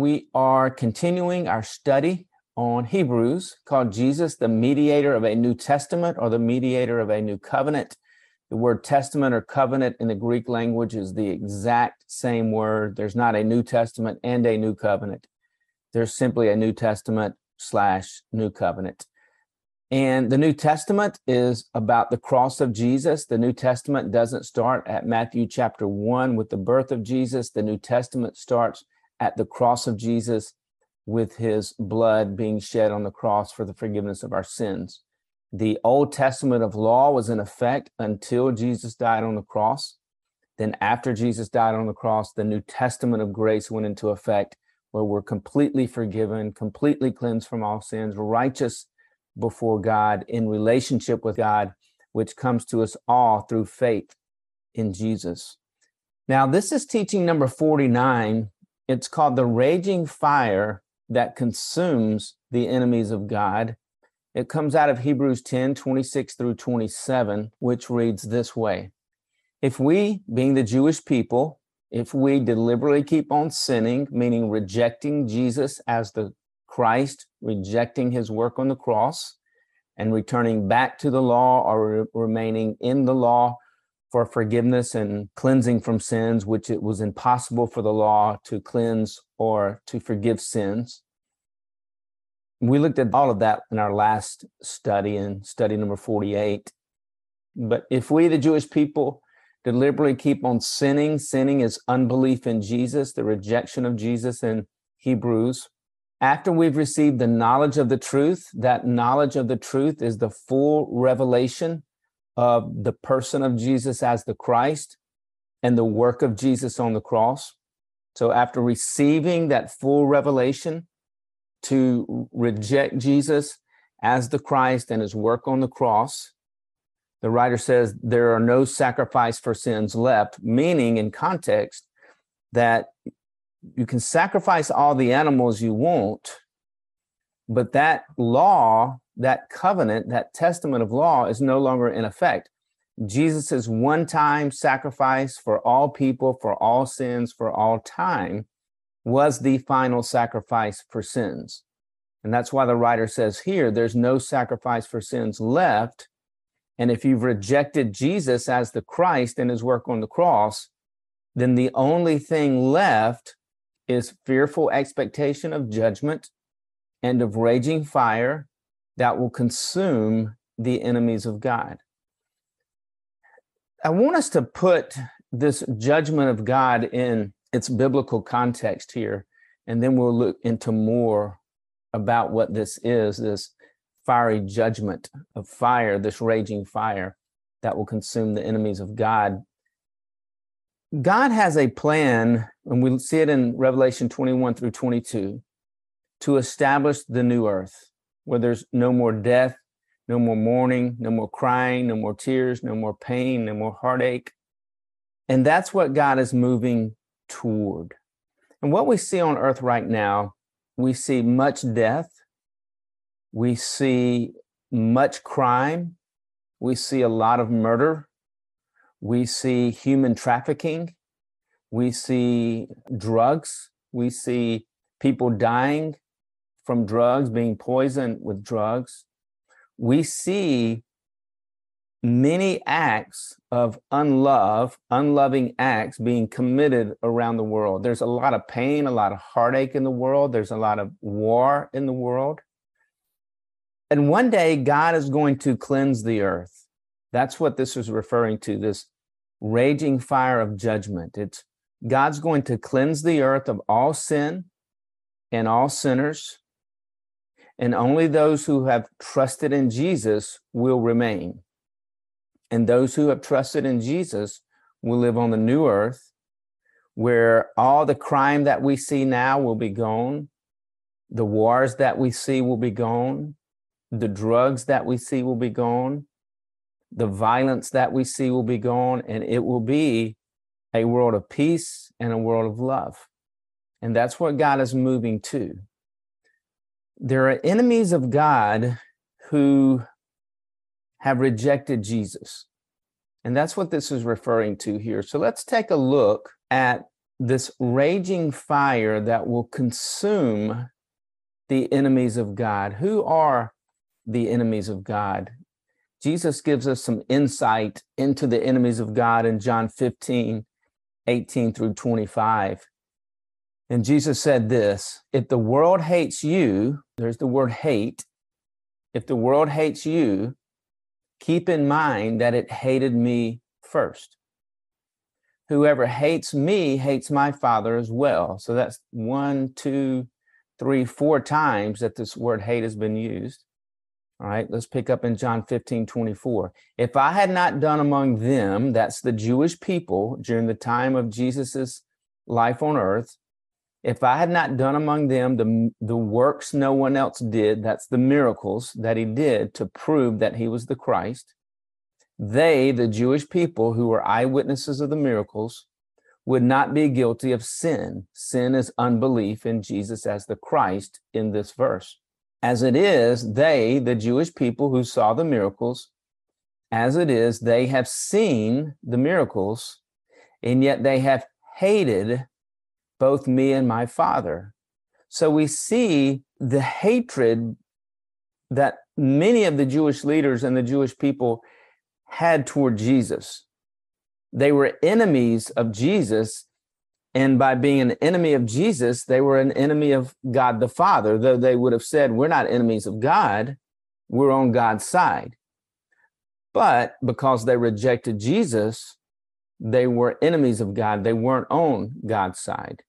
we are continuing our study on Hebrews called Jesus, the mediator of a New Testament or the mediator of a new covenant. The word testament or covenant in the Greek language is the exact same word. There's not a New Testament and a new covenant. There's simply a New Testament slash new covenant. And the New Testament is about the cross of Jesus. The New Testament doesn't start at Matthew chapter 1 with the birth of Jesus. The New Testament starts at the cross of Jesus with his blood being shed on the cross for the forgiveness of our sins. The Old Testament of law was in effect until Jesus died on the cross. Then, after Jesus died on the cross, the New Testament of grace went into effect, where we're completely forgiven, completely cleansed from all sins, righteous before God, in relationship with God, which comes to us all through faith in Jesus. Now, this is teaching number 49. It's called the raging fire that consumes the enemies of God. It comes out of Hebrews 10 26 through 27, which reads this way If we, being the Jewish people, if we deliberately keep on sinning, meaning rejecting Jesus as the Christ, rejecting his work on the cross, and returning back to the law or re- remaining in the law for forgiveness and cleansing from sins, which it was impossible for the law to cleanse or to forgive sins. We looked at all of that in our last study, in study number 48. But if we, the Jewish people, deliberately keep on sinning, sinning is unbelief in Jesus, the rejection of Jesus in Hebrews. After we've received the knowledge of the truth, that knowledge of the truth is the full revelation of the person of Jesus as the Christ and the work of Jesus on the cross. So, after receiving that full revelation to reject Jesus as the Christ and his work on the cross, the writer says there are no sacrifice for sins left, meaning in context that you can sacrifice all the animals you want, but that law, that covenant, that testament of law is no longer in effect. Jesus' one time sacrifice for all people, for all sins, for all time was the final sacrifice for sins. And that's why the writer says here there's no sacrifice for sins left. And if you've rejected Jesus as the Christ and his work on the cross, then the only thing left is fearful expectation of judgment and of raging fire that will consume the enemies of God. I want us to put this judgment of God in its biblical context here, and then we'll look into more about what this is this fiery judgment of fire, this raging fire that will consume the enemies of God. God has a plan, and we see it in Revelation 21 through 22, to establish the new earth where there's no more death, no more mourning, no more crying, no more tears, no more pain, no more heartache. And that's what God is moving toward. And what we see on earth right now, we see much death, we see much crime, we see a lot of murder, we see human trafficking, we see drugs, we see people dying from drugs, being poisoned with drugs. We see many acts of unlove, unloving acts being committed around the world. There's a lot of pain, a lot of heartache in the world, there's a lot of war in the world. And one day, God is going to cleanse the earth. That's what this is referring to this raging fire of judgment. It's God's going to cleanse the earth of all sin and all sinners. And only those who have trusted in Jesus will remain. And those who have trusted in Jesus will live on the new earth where all the crime that we see now will be gone, the wars that we see will be gone, the drugs that we see will be gone, the violence that we see will be gone, and it will be a world of peace and a world of love. And that's what God is moving to. There are enemies of God who have rejected Jesus. And that's what this is referring to here. So let's take a look at this raging fire that will consume the enemies of God. Who are the enemies of God? Jesus gives us some insight into the enemies of God in John 15, 18 through 25. And Jesus said this If the world hates you, there's the word hate. If the world hates you, keep in mind that it hated me first. Whoever hates me hates my Father as well. So that's one, two, three, four times that this word hate has been used. All right, let's pick up in John 15, 24. If I had not done among them, that's the Jewish people during the time of Jesus's life on earth, if I had not done among them the, the works no one else did, that's the miracles that he did to prove that he was the Christ, they, the Jewish people who were eyewitnesses of the miracles, would not be guilty of sin. Sin is unbelief in Jesus as the Christ in this verse. As it is, they, the Jewish people who saw the miracles, as it is, they have seen the miracles, and yet they have hated both me and my Father. So we see the hatred that many of the Jewish leaders and the Jewish people had toward Jesus. They were enemies of Jesus and by being an enemy of Jesus, they were an enemy of God the Father, though they would have said, We're not enemies of God, we're on God's side. But because they rejected Jesus, they were enemies of God. They weren't on God's side.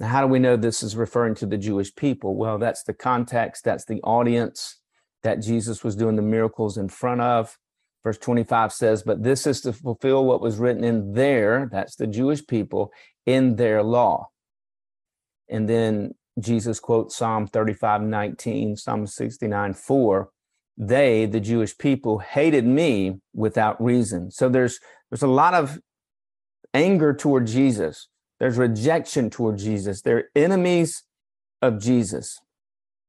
Now, how do we know this is referring to the Jewish people? Well, that's the context, that's the audience that Jesus was doing the miracles in front of. Verse 25 says, But this is to fulfill what was written in their, that's the Jewish people, in their law. And then Jesus quotes Psalm 35, 19, Psalm 69, 4. They, the Jewish people, hated me without reason. So there's there's a lot of anger toward Jesus. There's rejection toward Jesus. They're enemies of Jesus.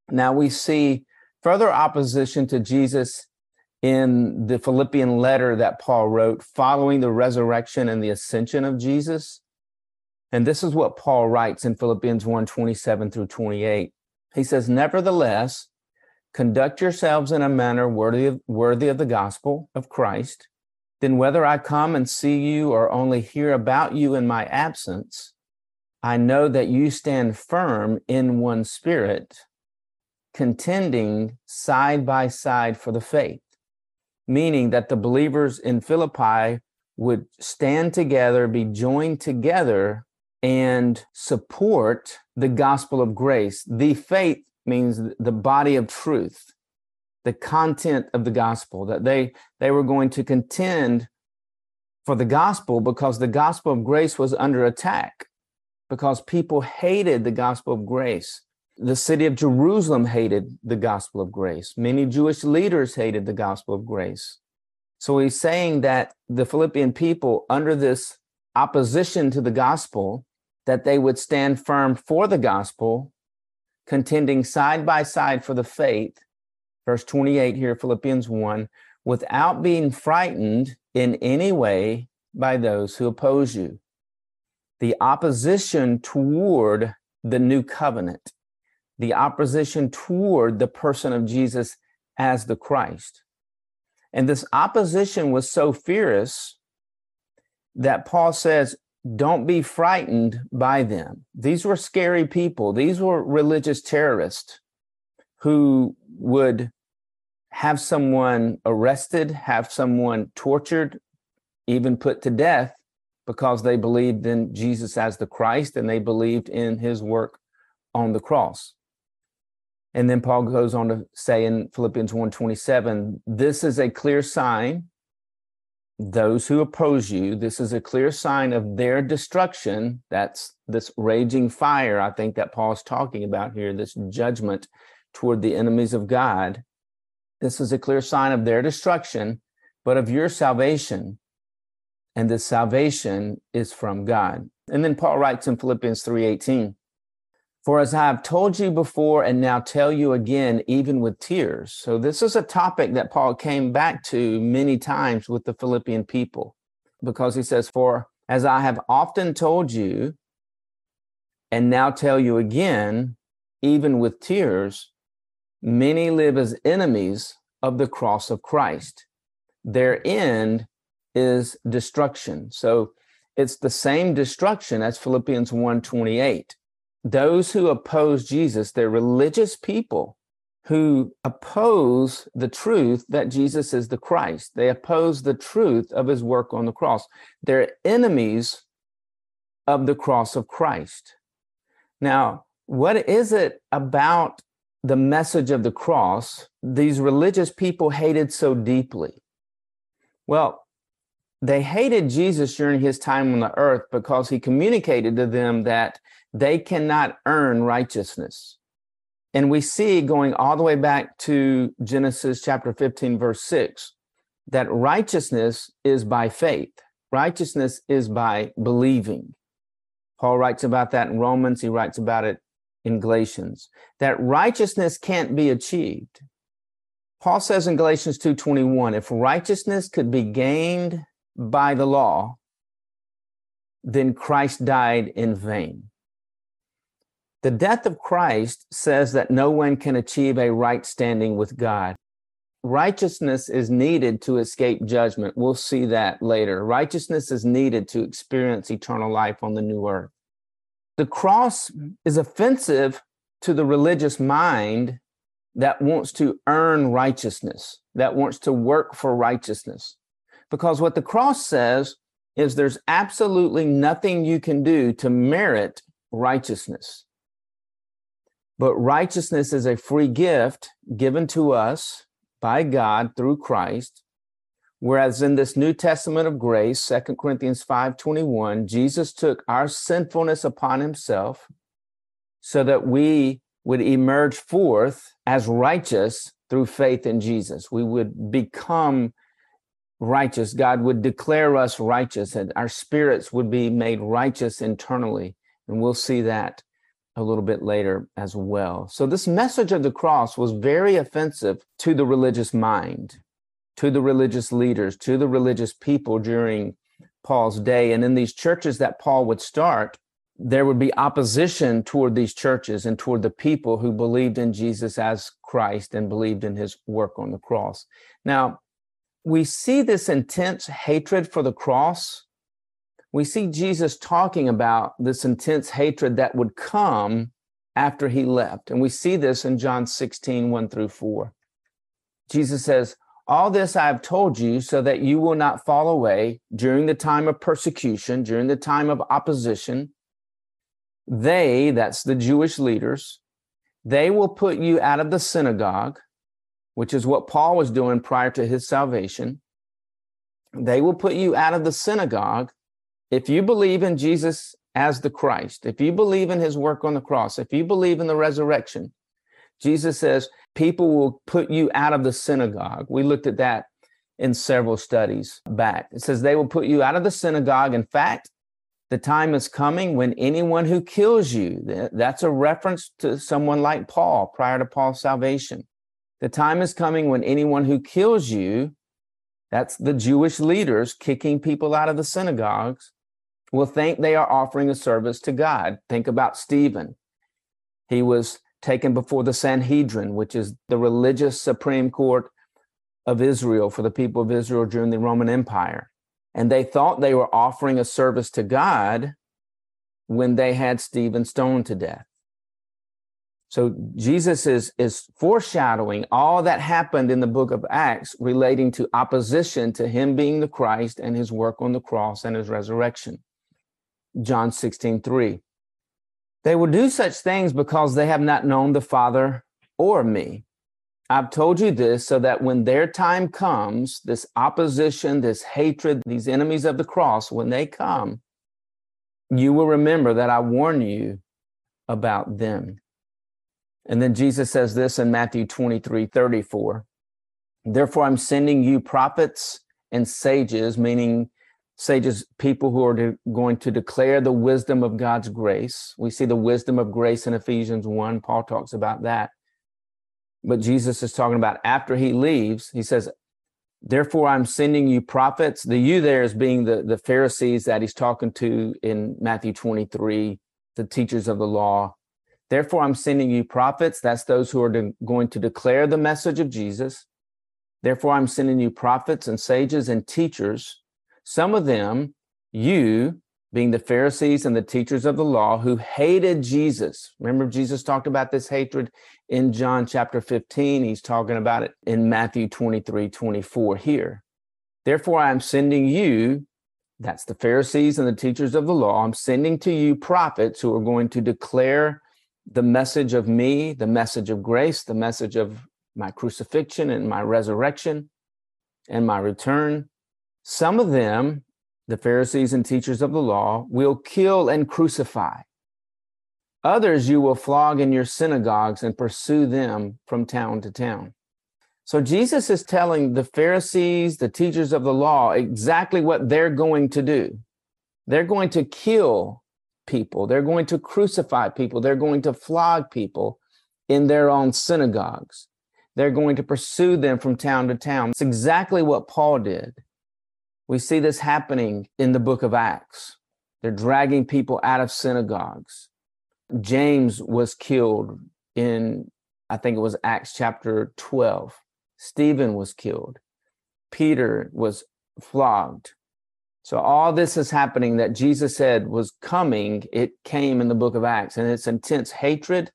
Now we see further opposition to Jesus in the Philippian letter that Paul wrote following the resurrection and the ascension of Jesus. And this is what Paul writes in Philippians 1 27 through 28. He says, Nevertheless, conduct yourselves in a manner worthy of, worthy of the gospel of Christ. Then, whether I come and see you or only hear about you in my absence, I know that you stand firm in one spirit, contending side by side for the faith, meaning that the believers in Philippi would stand together, be joined together and support the gospel of grace. The faith means the body of truth, the content of the gospel, that they, they were going to contend for the gospel because the gospel of grace was under attack, because people hated the gospel of grace. The city of Jerusalem hated the gospel of grace. Many Jewish leaders hated the gospel of grace. So he's saying that the Philippian people, under this opposition to the gospel, that they would stand firm for the gospel, contending side by side for the faith. Verse 28 here, Philippians 1, without being frightened in any way by those who oppose you. The opposition toward the new covenant, the opposition toward the person of Jesus as the Christ. And this opposition was so fierce that Paul says, don't be frightened by them. These were scary people. These were religious terrorists who would have someone arrested, have someone tortured, even put to death because they believed in Jesus as the Christ and they believed in his work on the cross. And then Paul goes on to say in Philippians 1:27, this is a clear sign those who oppose you. This is a clear sign of their destruction. That's this raging fire, I think, that Paul's talking about here, this judgment toward the enemies of God. This is a clear sign of their destruction, but of your salvation. And this salvation is from God. And then Paul writes in Philippians 3:18, for as I have told you before and now tell you again, even with tears. So, this is a topic that Paul came back to many times with the Philippian people because he says, For as I have often told you and now tell you again, even with tears, many live as enemies of the cross of Christ. Their end is destruction. So it's the same destruction as Philippians 1:28. Those who oppose Jesus, they're religious people who oppose the truth that Jesus is the Christ. They oppose the truth of his work on the cross. They're enemies of the cross of Christ. Now, what is it about the message of the cross these religious people hated so deeply? Well, they hated Jesus during his time on the earth because he communicated to them that they cannot earn righteousness. And we see going all the way back to Genesis chapter 15, verse 6, that righteousness is by faith. Righteousness is by believing. Paul writes about that in Romans. He writes about it in Galatians. That righteousness can't be achieved. Paul says in Galatians 2:21, if righteousness could be gained by the law, then Christ died in vain. The death of Christ says that no one can achieve a right standing with God. Righteousness is needed to escape judgment. We'll see that later. Righteousness is needed to experience eternal life on the new earth. The cross is offensive to the religious mind that wants to earn righteousness, that wants to work for righteousness. Because what the cross says is there's absolutely nothing you can do to merit righteousness. But righteousness is a free gift given to us by God through Christ. Whereas in this New Testament of grace, Second Corinthians 5:21, Jesus took our sinfulness upon himself so that we would emerge forth as righteous through faith in Jesus. We would become righteous. God would declare us righteous and our spirits would be made righteous internally. And we'll see that a little bit later as well. So, this message of the cross was very offensive to the religious mind, to the religious leaders, to the religious people during Paul's day. And in these churches that Paul would start, there would be opposition toward these churches and toward the people who believed in Jesus as Christ and believed in his work on the cross. Now, we see this intense hatred for the cross we see Jesus talking about this intense hatred that would come after he left. And we see this in John 16, 1 through 4. Jesus says, All this I have told you so that you will not fall away during the time of persecution, during the time of opposition. They, that's the Jewish leaders, they will put you out of the synagogue, which is what Paul was doing prior to his salvation. They will put you out of the synagogue if you believe in Jesus as the Christ, if you believe in his work on the cross, if you believe in the resurrection, Jesus says people will put you out of the synagogue. We looked at that in several studies back. It says they will put you out of the synagogue. In fact, the time is coming when anyone who kills you, that's a reference to someone like Paul prior to Paul's salvation. The time is coming when anyone who kills you, that's the Jewish leaders kicking people out of the synagogues, will think they are offering a service to God. Think about Stephen. He was taken before the Sanhedrin, which is the religious supreme court of Israel for the people of Israel during the Roman Empire. And they thought they were offering a service to God when they had Stephen stoned to death. So Jesus is, is foreshadowing all that happened in the book of Acts relating to opposition to him being the Christ and his work on the cross and his resurrection. John 16, 3. They will do such things because they have not known the Father or me. I've told you this so that when their time comes, this opposition, this hatred, these enemies of the cross, when they come, you will remember that I warn you about them. And then Jesus says this in Matthew 23 34. Therefore, I'm sending you prophets and sages, meaning sages, people who are de- going to declare the wisdom of God's grace. We see the wisdom of grace in Ephesians 1. Paul talks about that. But Jesus is talking about after he leaves, he says, Therefore, I'm sending you prophets. The you there is being the, the Pharisees that he's talking to in Matthew 23 the teachers of the law. Therefore, I'm sending you prophets. That's those who are de- going to declare the message of Jesus. Therefore, I'm sending you prophets and sages and teachers. Some of them, you, being the Pharisees and the teachers of the law, who hated Jesus. Remember, Jesus talked about this hatred in John chapter 15. He's talking about it in Matthew 23 24 here. Therefore, I'm sending you, that's the Pharisees and the teachers of the law, I'm sending to you prophets who are going to declare the message of me, the message of grace, the message of my crucifixion and my resurrection and my return. Some of them, the Pharisees and teachers of the law, will kill and crucify. Others you will flog in your synagogues and pursue them from town to town. So Jesus is telling the Pharisees, the teachers of the law, exactly what they're going to do. They're going to kill people, they're going to crucify people, they're going to flog people in their own synagogues. They're going to pursue them from town to town. It's exactly what Paul did. We see this happening in the book of Acts. They're dragging people out of synagogues. James was killed in, I think it was Acts chapter 12. Stephen was killed. Peter was flogged. So all this is happening that Jesus said was coming. It came in the book of Acts and it's intense hatred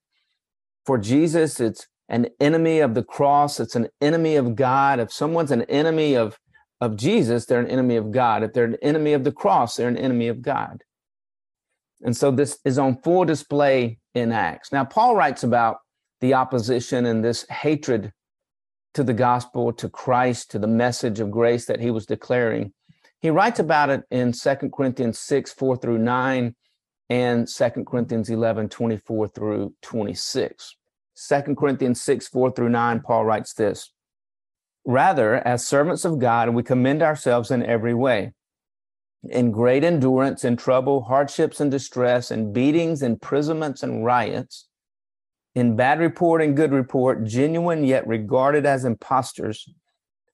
for Jesus. It's an enemy of the cross. It's an enemy of God. If someone's an enemy of, of Jesus, they're an enemy of God. If they're an enemy of the cross, they're an enemy of God. And so this is on full display in Acts. Now, Paul writes about the opposition and this hatred to the gospel, to Christ, to the message of grace that he was declaring he writes about it in 2 Corinthians 6, 4 through 9, and 2 Corinthians 11, 24 through 26. 2 Corinthians 6, 4 through 9, Paul writes this Rather, as servants of God, we commend ourselves in every way, in great endurance, in trouble, hardships, and distress, in beatings, imprisonments, and riots, in bad report and good report, genuine yet regarded as impostors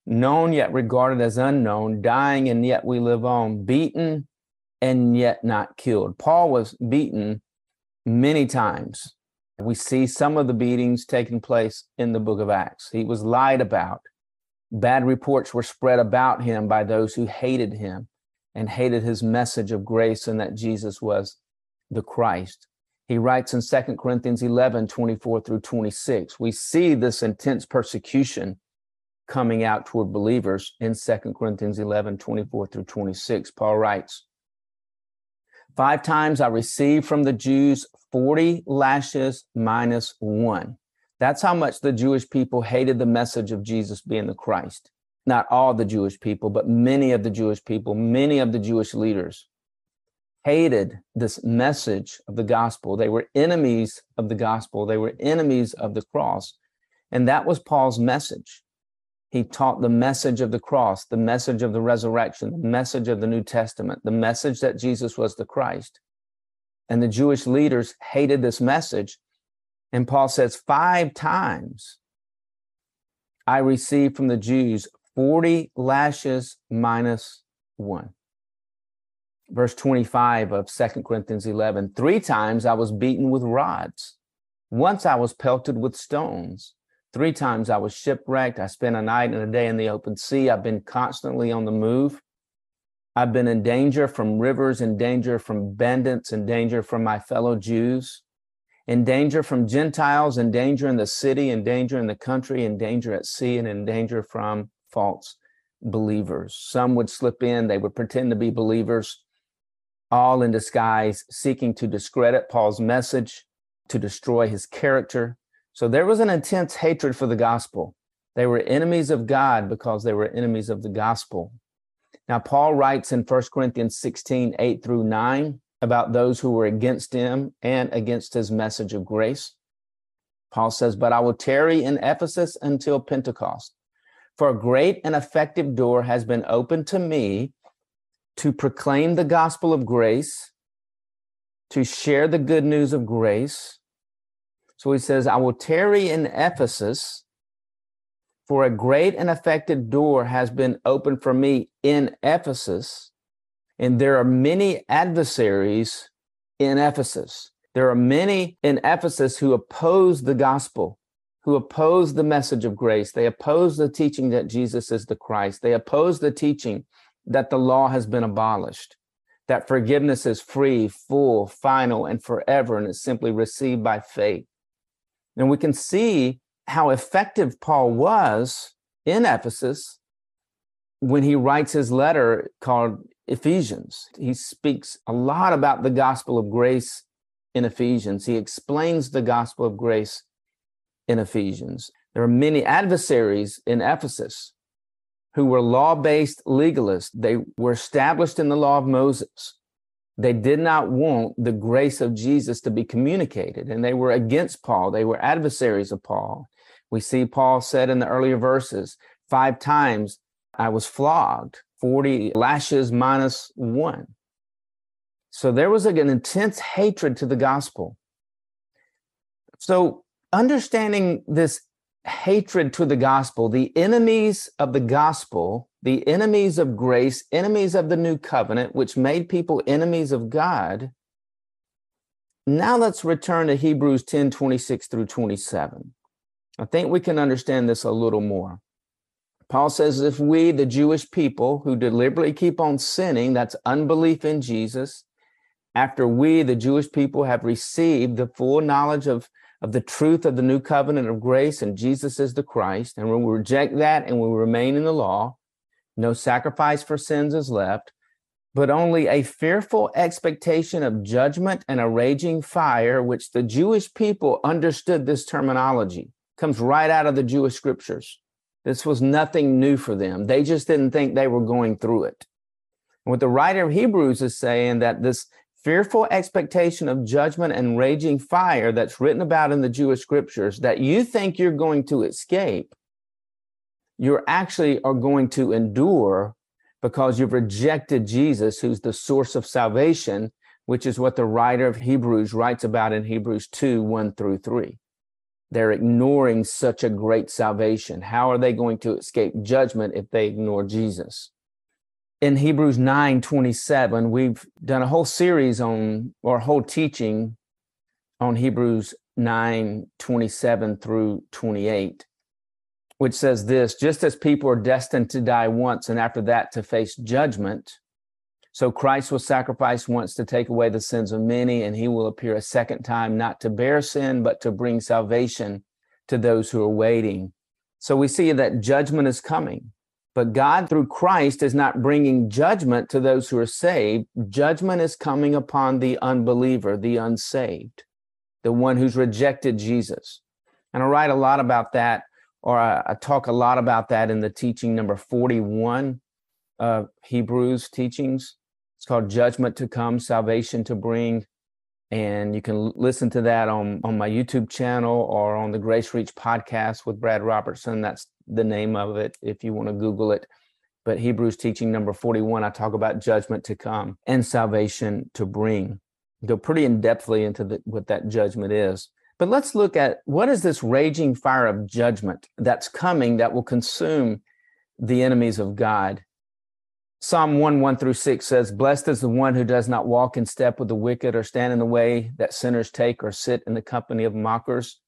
known yet regarded as unknown, dying and yet we live on, beaten and yet not killed. Paul was beaten many times. We see some of the beatings taking place in the book of Acts. He was lied about. Bad reports were spread about him by those who hated him and hated his message of grace and that Jesus was the Christ. He writes in 2 Corinthians 11, 24 through 26. We see this intense persecution coming out toward believers in 2 Corinthians 11, 24 through 26. Paul writes, Five times I received from the Jews 40 lashes minus one. That's how much the Jewish people hated the message of Jesus being the Christ. Not all the Jewish people, but many of the Jewish people, many of the Jewish leaders hated this message of the gospel. They were enemies of the gospel, they were enemies of the cross. And that was Paul's message. He taught the message of the cross, the message of the resurrection, the message of the New Testament, the message that Jesus was the Christ. And the Jewish leaders hated this message. And Paul says, Five times I received from the Jews 40 lashes minus one. Verse 25 of Second Corinthians 11 Three times I was beaten with rods. Once I was pelted with stones. Three times I was shipwrecked. I spent a night and a day in the open sea. I've been constantly on the move. I've been in danger from rivers, in danger from bandits, in danger from my fellow Jews, in danger from Gentiles, in danger in the city, in danger in the country, in danger at sea, and in danger from false believers. Some would slip in, they would pretend to be believers, all in disguise, seeking to discredit Paul's message, to destroy his character, so there was an intense hatred for the gospel. They were enemies of God because they were enemies of the gospel. Now, Paul writes in 1 Corinthians 16, 8 through 9 about those who were against him and against his message of grace. Paul says, But I will tarry in Ephesus until Pentecost, for a great and effective door has been opened to me to proclaim the gospel of grace, to share the good news of grace so he says, I will tarry in Ephesus, for a great and effective door has been opened for me in Ephesus, and there are many adversaries in Ephesus. There are many in Ephesus who oppose the gospel, who oppose the message of grace. They oppose the teaching that Jesus is the Christ. They oppose the teaching that the law has been abolished, that forgiveness is free, full, final, and forever, and is simply received by faith. And we can see how effective Paul was in Ephesus when he writes his letter called Ephesians. He speaks a lot about the gospel of grace in Ephesians. He explains the gospel of grace in Ephesians. There are many adversaries in Ephesus who were law based legalists. They were established in the law of Moses. They did not want the grace of Jesus to be communicated, and they were against Paul. They were adversaries of Paul. We see Paul said in the earlier verses, five times I was flogged, 40 lashes minus one. So there was like an intense hatred to the gospel. So understanding this hatred to the gospel, the enemies of the gospel, the enemies of grace, enemies of the new covenant, which made people enemies of God. Now let's return to Hebrews 10 26 through 27. I think we can understand this a little more. Paul says, if we, the Jewish people who deliberately keep on sinning, that's unbelief in Jesus, after we, the Jewish people, have received the full knowledge of, of the truth of the new covenant of grace and Jesus is the Christ, and when we reject that and we remain in the law, no sacrifice for sins is left, but only a fearful expectation of judgment and a raging fire, which the Jewish people understood this terminology comes right out of the Jewish scriptures. This was nothing new for them. They just didn't think they were going through it. And what the writer of Hebrews is saying that this fearful expectation of judgment and raging fire that's written about in the Jewish scriptures that you think you're going to escape, you're actually are going to endure because you've rejected Jesus, who's the source of salvation, which is what the writer of Hebrews writes about in Hebrews 2 1 through 3. They're ignoring such a great salvation. How are they going to escape judgment if they ignore Jesus? In Hebrews 9 27, we've done a whole series on, or a whole teaching on Hebrews 9 27 through 28, which says this just as people are destined to die once and after that to face judgment, so Christ was sacrificed once to take away the sins of many, and he will appear a second time, not to bear sin, but to bring salvation to those who are waiting. So we see that judgment is coming. But God, through Christ, is not bringing judgment to those who are saved. Judgment is coming upon the unbeliever, the unsaved, the one who's rejected Jesus. And I write a lot about that, or I, I talk a lot about that in the teaching number 41 of Hebrews teachings. It's called Judgment to Come, Salvation to Bring. And you can listen to that on, on my YouTube channel or on the Grace Reach podcast with Brad Robertson. That's the name of it if you want to Google it. But Hebrews teaching number 41, I talk about judgment to come and salvation to bring. Go pretty in depthly into the, what that judgment is. But let's look at what is this raging fire of judgment that's coming that will consume the enemies of God Psalm 1 1 through 6 says, Blessed is the one who does not walk in step with the wicked, or stand in the way that sinners take, or sit in the company of mockers.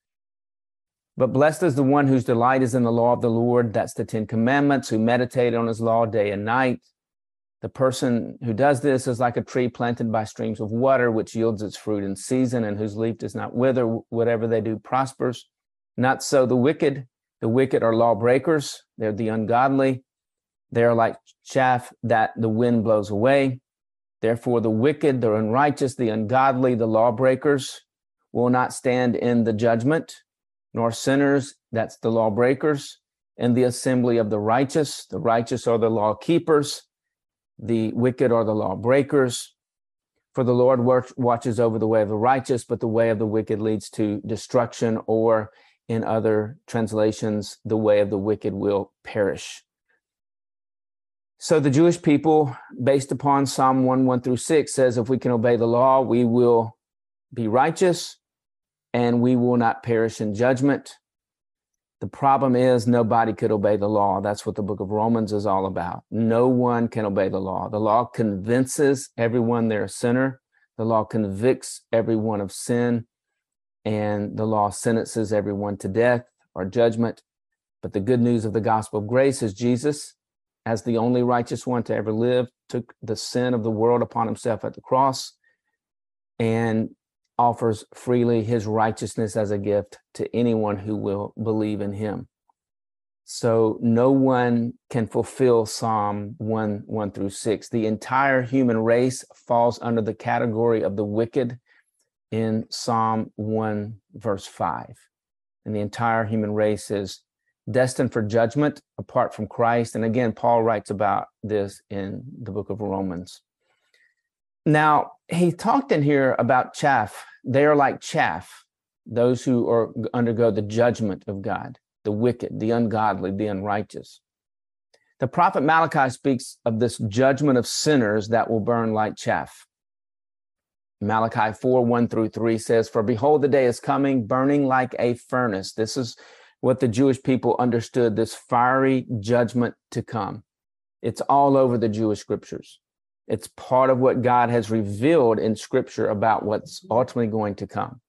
But blessed is the one whose delight is in the law of the Lord. That's the Ten Commandments, who meditate on his law day and night. The person who does this is like a tree planted by streams of water, which yields its fruit in season, and whose leaf does not wither. Whatever they do prospers. Not so the wicked. The wicked are lawbreakers, they're the ungodly. They are like chaff that the wind blows away. Therefore, the wicked, the unrighteous, the ungodly, the lawbreakers will not stand in the judgment, nor sinners, that's the lawbreakers, in the assembly of the righteous. The righteous are the law keepers, the wicked are the lawbreakers. For the Lord watches over the way of the righteous, but the way of the wicked leads to destruction, or in other translations, the way of the wicked will perish. So the Jewish people, based upon Psalm 1 1 through 6, says if we can obey the law, we will be righteous and we will not perish in judgment. The problem is nobody could obey the law. That's what the book of Romans is all about. No one can obey the law. The law convinces everyone they're a sinner. The law convicts everyone of sin, and the law sentences everyone to death or judgment. But the good news of the gospel of grace is Jesus, as the only righteous one to ever live, took the sin of the world upon himself at the cross and offers freely his righteousness as a gift to anyone who will believe in him. So no one can fulfill Psalm 1 1 through 6. The entire human race falls under the category of the wicked in Psalm 1, verse 5. And the entire human race is destined for judgment apart from Christ. And again, Paul writes about this in the book of Romans. Now, he talked in here about chaff. They are like chaff, those who are undergo the judgment of God, the wicked, the ungodly, the unrighteous. The prophet Malachi speaks of this judgment of sinners that will burn like chaff. Malachi 4 1 through 3 says, For behold, the day is coming, burning like a furnace. This is what the Jewish people understood this fiery judgment to come. It's all over the Jewish scriptures. It's part of what God has revealed in scripture about what's ultimately going to come.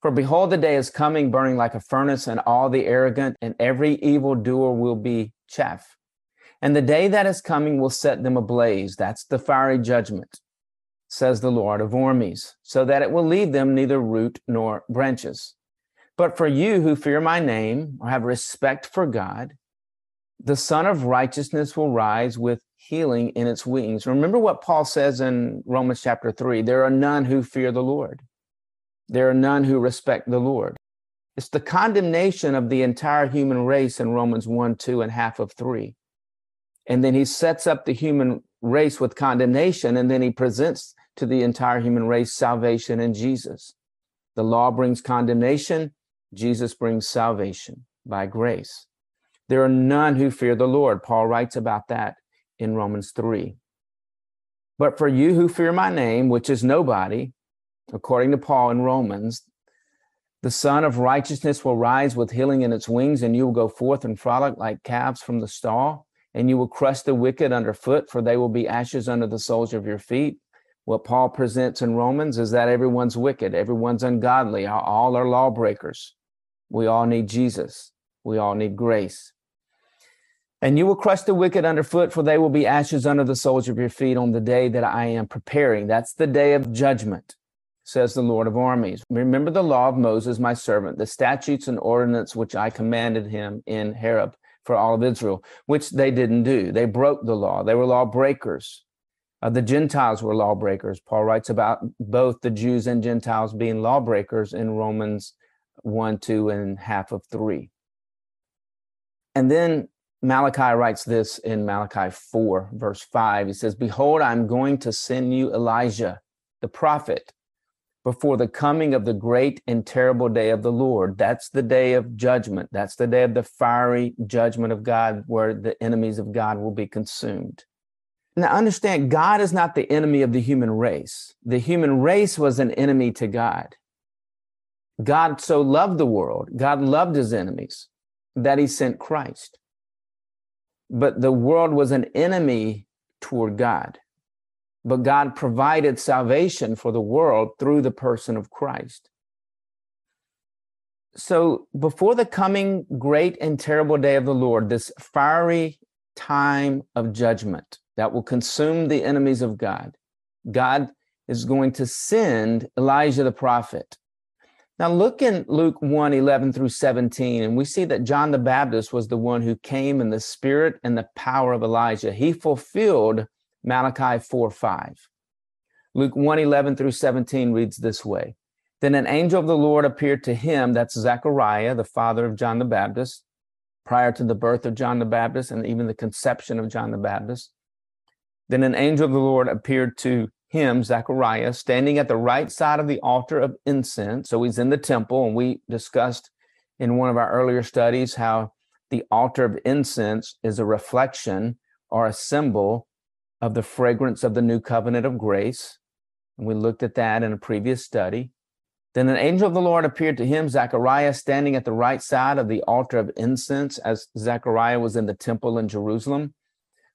For behold, the day is coming, burning like a furnace, and all the arrogant and every evil doer will be chaff. And the day that is coming will set them ablaze. That's the fiery judgment, says the Lord of armies, so that it will leave them neither root nor branches. But for you who fear my name or have respect for God, the Sun of Righteousness will rise with healing in its wings. Remember what Paul says in Romans chapter 3 there are none who fear the Lord, there are none who respect the Lord. It's the condemnation of the entire human race in Romans 1, 2, and half of 3. And then he sets up the human race with condemnation, and then he presents to the entire human race salvation in Jesus. The law brings condemnation, Jesus brings salvation by grace. There are none who fear the Lord. Paul writes about that in Romans 3. But for you who fear my name, which is nobody, according to Paul in Romans, the Sun of Righteousness will rise with healing in its wings, and you will go forth and frolic like calves from the stall, and you will crush the wicked underfoot, for they will be ashes under the soles of your feet. What Paul presents in Romans is that everyone's wicked, everyone's ungodly, all are lawbreakers. We all need Jesus. We all need grace. And you will crush the wicked underfoot, for they will be ashes under the soles of your feet on the day that I am preparing. That's the day of judgment, says the Lord of armies. Remember the law of Moses, my servant, the statutes and ordinance which I commanded him in Horeb for all of Israel, which they didn't do. They broke the law, they were lawbreakers. Uh, the Gentiles were lawbreakers. Paul writes about both the Jews and Gentiles being lawbreakers in Romans 1, 2, and half of 3. And then Malachi writes this in Malachi 4, verse 5. He says, Behold, I'm going to send you Elijah, the prophet, before the coming of the great and terrible day of the Lord. That's the day of judgment. That's the day of the fiery judgment of God, where the enemies of God will be consumed. Now, understand, God is not the enemy of the human race. The human race was an enemy to God. God so loved the world, God loved his enemies, that he sent Christ. But the world was an enemy toward God. But God provided salvation for the world through the person of Christ. So before the coming great and terrible day of the Lord, this fiery time of judgment that will consume the enemies of God, God is going to send Elijah the prophet now look in Luke 1 11 through 17, and we see that John the Baptist was the one who came in the spirit and the power of Elijah. He fulfilled Malachi 4 5. Luke 1 11 through 17 reads this way Then an angel of the Lord appeared to him, that's Zechariah, the father of John the Baptist, prior to the birth of John the Baptist and even the conception of John the Baptist. Then an angel of the Lord appeared to him, Zechariah, standing at the right side of the altar of incense. So he's in the temple, and we discussed in one of our earlier studies how the altar of incense is a reflection or a symbol of the fragrance of the new covenant of grace. And we looked at that in a previous study. Then an angel of the Lord appeared to him, Zechariah, standing at the right side of the altar of incense as Zechariah was in the temple in Jerusalem.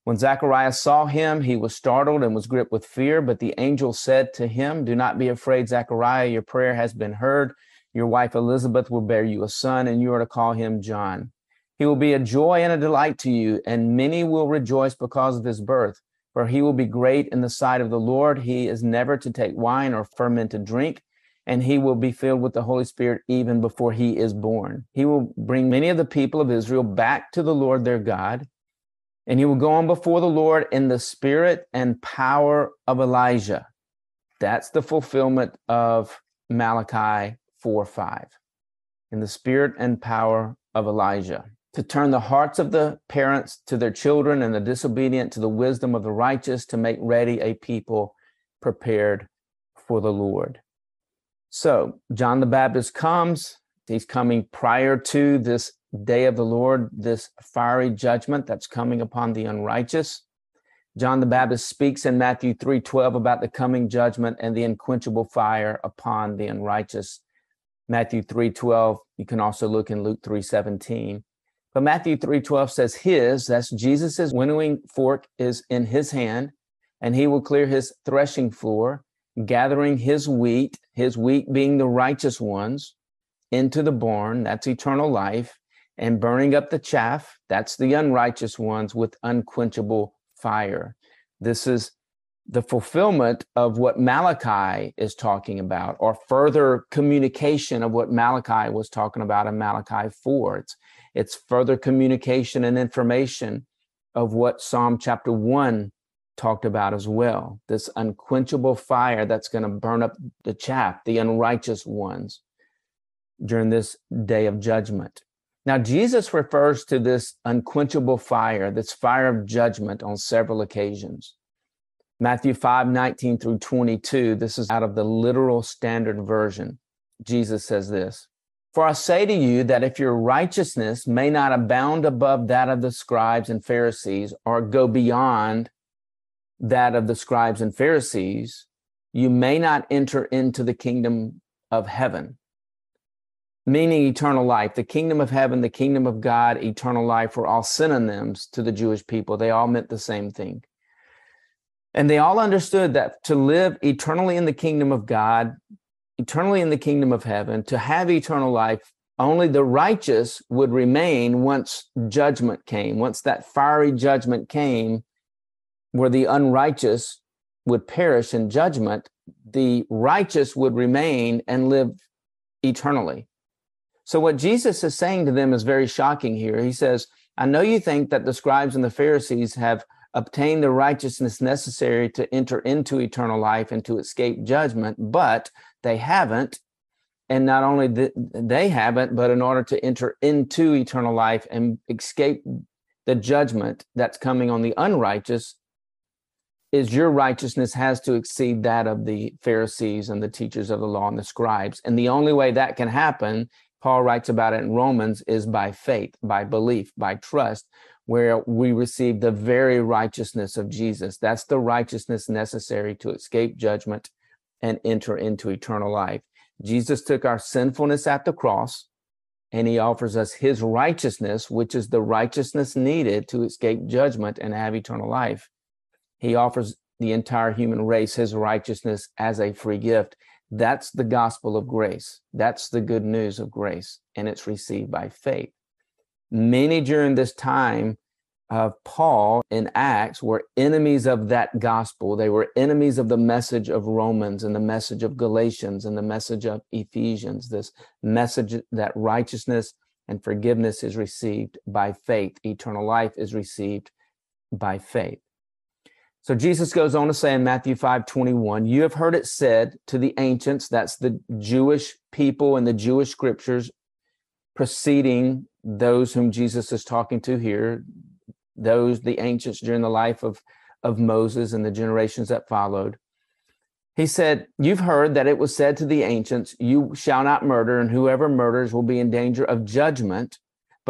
When Zacharias saw him, he was startled and was gripped with fear. But the angel said to him, Do not be afraid, Zachariah. Your prayer has been heard. Your wife Elizabeth will bear you a son, and you are to call him John. He will be a joy and a delight to you, and many will rejoice because of his birth. For he will be great in the sight of the Lord. He is never to take wine or fermented drink, and he will be filled with the Holy Spirit even before he is born. He will bring many of the people of Israel back to the Lord their God and he will go on before the Lord in the spirit and power of Elijah. That's the fulfillment of Malachi 4 5. In the spirit and power of Elijah. To turn the hearts of the parents to their children and the disobedient to the wisdom of the righteous, to make ready a people prepared for the Lord. So, John the Baptist comes. He's coming prior to this day of the Lord, this fiery judgment that's coming upon the unrighteous. John the Baptist speaks in Matthew 3:12 about the coming judgment and the unquenchable fire upon the unrighteous. Matthew 3:12, you can also look in Luke 3:17. But Matthew 3:12 says his, that's Jesus's winnowing fork is in his hand, and he will clear his threshing floor, gathering his wheat, his wheat being the righteous ones, into the barn, that's eternal life, and burning up the chaff, that's the unrighteous ones with unquenchable fire. This is the fulfillment of what Malachi is talking about, or further communication of what Malachi was talking about in Malachi 4. It's, it's further communication and information of what Psalm chapter 1 talked about as well. This unquenchable fire that's going to burn up the chaff, the unrighteous ones during this day of judgment. Now, Jesus refers to this unquenchable fire, this fire of judgment on several occasions. Matthew 5 19 through 22, this is out of the literal standard version. Jesus says this For I say to you that if your righteousness may not abound above that of the scribes and Pharisees, or go beyond that of the scribes and Pharisees, you may not enter into the kingdom of heaven meaning eternal life. The kingdom of heaven, the kingdom of God, eternal life were all synonyms to the Jewish people. They all meant the same thing. And they all understood that to live eternally in the kingdom of God, eternally in the kingdom of heaven, to have eternal life, only the righteous would remain once judgment came, once that fiery judgment came, where the unrighteous would perish in judgment, the righteous would remain and live eternally. So, what Jesus is saying to them is very shocking here. He says, I know you think that the scribes and the Pharisees have obtained the righteousness necessary to enter into eternal life and to escape judgment, but they haven't. And not only th- they haven't, but in order to enter into eternal life and escape the judgment that's coming on the unrighteous, is your righteousness has to exceed that of the Pharisees and the teachers of the law and the scribes. And the only way that can happen Paul writes about it in Romans, is by faith, by belief, by trust, where we receive the very righteousness of Jesus. That's the righteousness necessary to escape judgment and enter into eternal life. Jesus took our sinfulness at the cross and he offers us his righteousness, which is the righteousness needed to escape judgment and have eternal life. He offers the entire human race his righteousness as a free gift. That's the gospel of grace. That's the good news of grace, and it's received by faith. Many during this time of Paul in Acts were enemies of that gospel. They were enemies of the message of Romans and the message of Galatians and the message of Ephesians, this message that righteousness and forgiveness is received by faith, eternal life is received by faith. So Jesus goes on to say in Matthew 5 21, you have heard it said to the ancients, that's the Jewish people and the Jewish scriptures preceding those whom Jesus is talking to here, those, the ancients during the life of, of Moses and the generations that followed. He said, You've heard that it was said to the ancients, You shall not murder, and whoever murders will be in danger of judgment.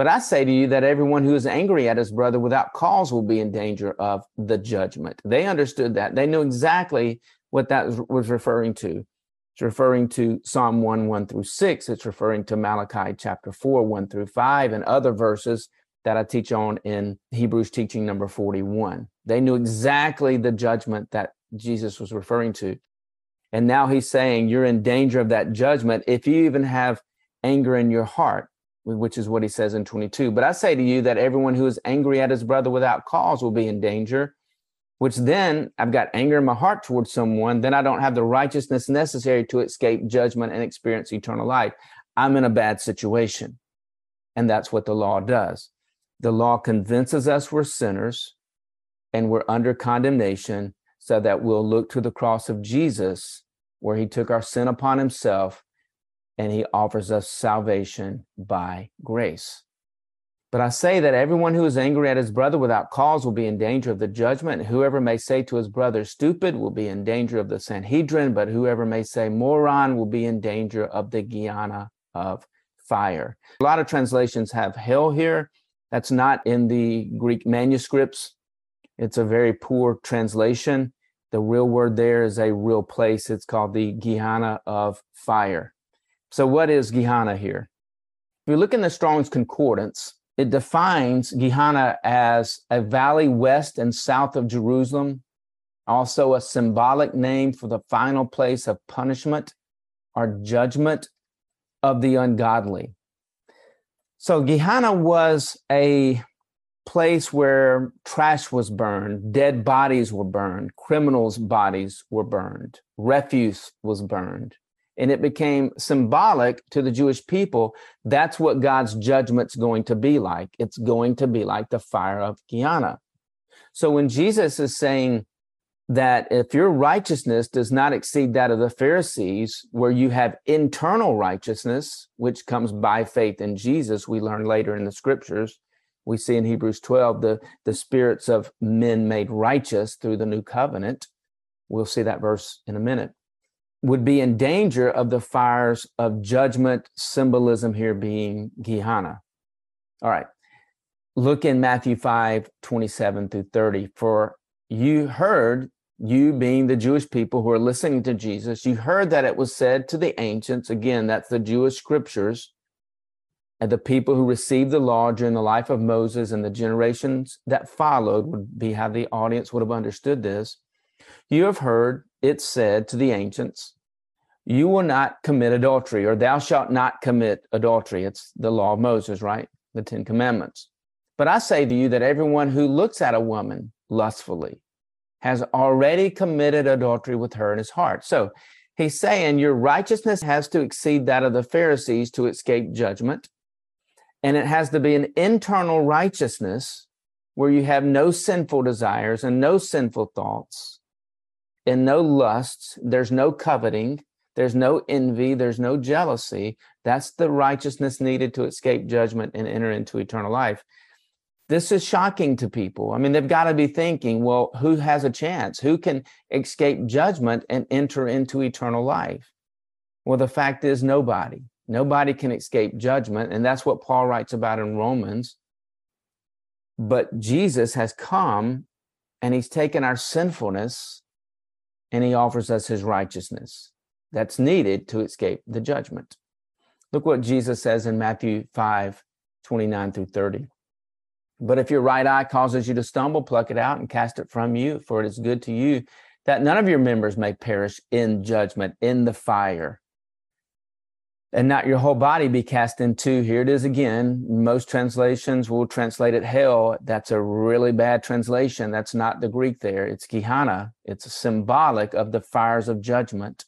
But I say to you that everyone who is angry at his brother without cause will be in danger of the judgment. They understood that. They knew exactly what that was referring to. It's referring to Psalm 1, 1 through 6. It's referring to Malachi chapter 4, 1 through 5, and other verses that I teach on in Hebrews teaching number 41. They knew exactly the judgment that Jesus was referring to. And now he's saying you're in danger of that judgment if you even have anger in your heart, which is what he says in 22. But I say to you that everyone who is angry at his brother without cause will be in danger, which then I've got anger in my heart towards someone, then I don't have the righteousness necessary to escape judgment and experience eternal life. I'm in a bad situation. And that's what the law does. The law convinces us we're sinners and we're under condemnation so that we'll look to the cross of Jesus, where he took our sin upon himself and he offers us salvation by grace. But I say that everyone who is angry at his brother without cause will be in danger of the judgment. Whoever may say to his brother, stupid, will be in danger of the Sanhedrin, but whoever may say moron will be in danger of the Gehenna of fire. A lot of translations have hell here. That's not in the Greek manuscripts. It's a very poor translation. The real word there is a real place. It's called the Gehenna of fire. So, what is Gehenna here? If you look in the Strong's Concordance, it defines Gehenna as a valley west and south of Jerusalem, also a symbolic name for the final place of punishment or judgment of the ungodly. So, Gehenna was a place where trash was burned, dead bodies were burned, criminals' bodies were burned, refuse was burned. And it became symbolic to the Jewish people. That's what God's judgment's going to be like. It's going to be like the fire of Gehenna. So when Jesus is saying that if your righteousness does not exceed that of the Pharisees, where you have internal righteousness, which comes by faith in Jesus, we learn later in the scriptures, we see in Hebrews 12 the, the spirits of men made righteous through the new covenant. We'll see that verse in a minute. Would be in danger of the fires of judgment, symbolism here being Gehenna. All right. Look in Matthew 5 27 through 30. For you heard, you being the Jewish people who are listening to Jesus, you heard that it was said to the ancients, again, that's the Jewish scriptures, and the people who received the law during the life of Moses and the generations that followed would be how the audience would have understood this. You have heard it said to the ancients, You will not commit adultery, or thou shalt not commit adultery. It's the law of Moses, right? The Ten Commandments. But I say to you that everyone who looks at a woman lustfully has already committed adultery with her in his heart. So he's saying your righteousness has to exceed that of the Pharisees to escape judgment and it has to be an internal righteousness where you have no sinful desires and no sinful thoughts and no lusts. There's no coveting. There's no envy. There's no jealousy. That's the righteousness needed to escape judgment and enter into eternal life. This is shocking to people. I mean, they've got to be thinking, well, who has a chance? Who can escape judgment and enter into eternal life? Well, the fact is, nobody. Nobody can escape judgment. And that's what Paul writes about in Romans. But Jesus has come and he's taken our sinfulness and he offers us his righteousness that's needed to escape the judgment. Look what Jesus says in Matthew 5 29 through 30. But if your right eye causes you to stumble, pluck it out and cast it from you, for it is good to you that none of your members may perish in judgment, in the fire and not your whole body be cast into here it is again. Most translations will translate it hell. That's a really bad translation. That's not the greek there. It's gehenna. It's symbolic of the fires of judgment.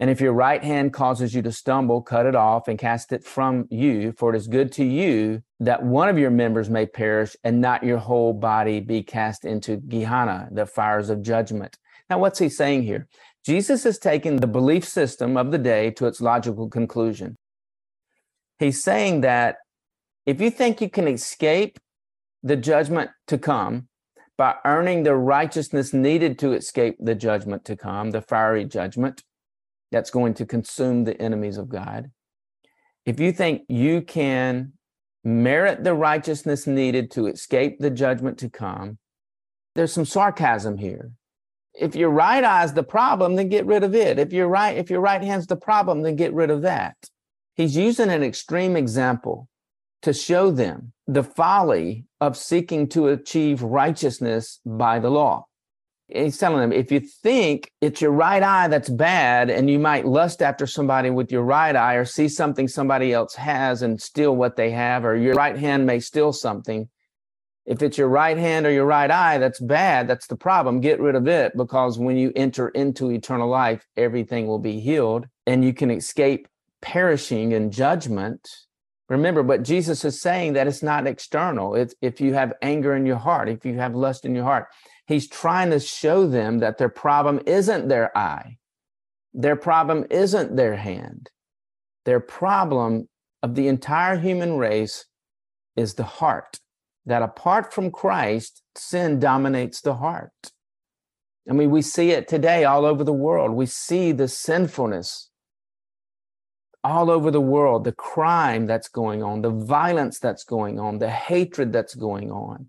And if your right hand causes you to stumble cut it off and cast it from you for it is good to you that one of your members may perish and not your whole body be cast into gehenna the fires of judgment. Now what's he saying here Jesus has taken the belief system of the day to its logical conclusion. He's saying that if you think you can escape the judgment to come by earning the righteousness needed to escape the judgment to come, the fiery judgment that's going to consume the enemies of God, if you think you can merit the righteousness needed to escape the judgment to come, there's some sarcasm here if your right eye is the problem, then get rid of it. If your right, if your right hand's the problem, then get rid of that. He's using an extreme example to show them the folly of seeking to achieve righteousness by the law. He's telling them if you think it's your right eye that's bad and you might lust after somebody with your right eye or see something somebody else has and steal what they have, or your right hand may steal something. If it's your right hand or your right eye, that's bad. That's the problem. Get rid of it because when you enter into eternal life, everything will be healed and you can escape perishing in judgment. Remember, but Jesus is saying that it's not external. It's if you have anger in your heart, if you have lust in your heart, he's trying to show them that their problem isn't their eye, their problem isn't their hand. Their problem of the entire human race is the heart. That apart from Christ, sin dominates the heart. I mean, we see it today all over the world. We see the sinfulness all over the world, the crime that's going on, the violence that's going on, the hatred that's going on,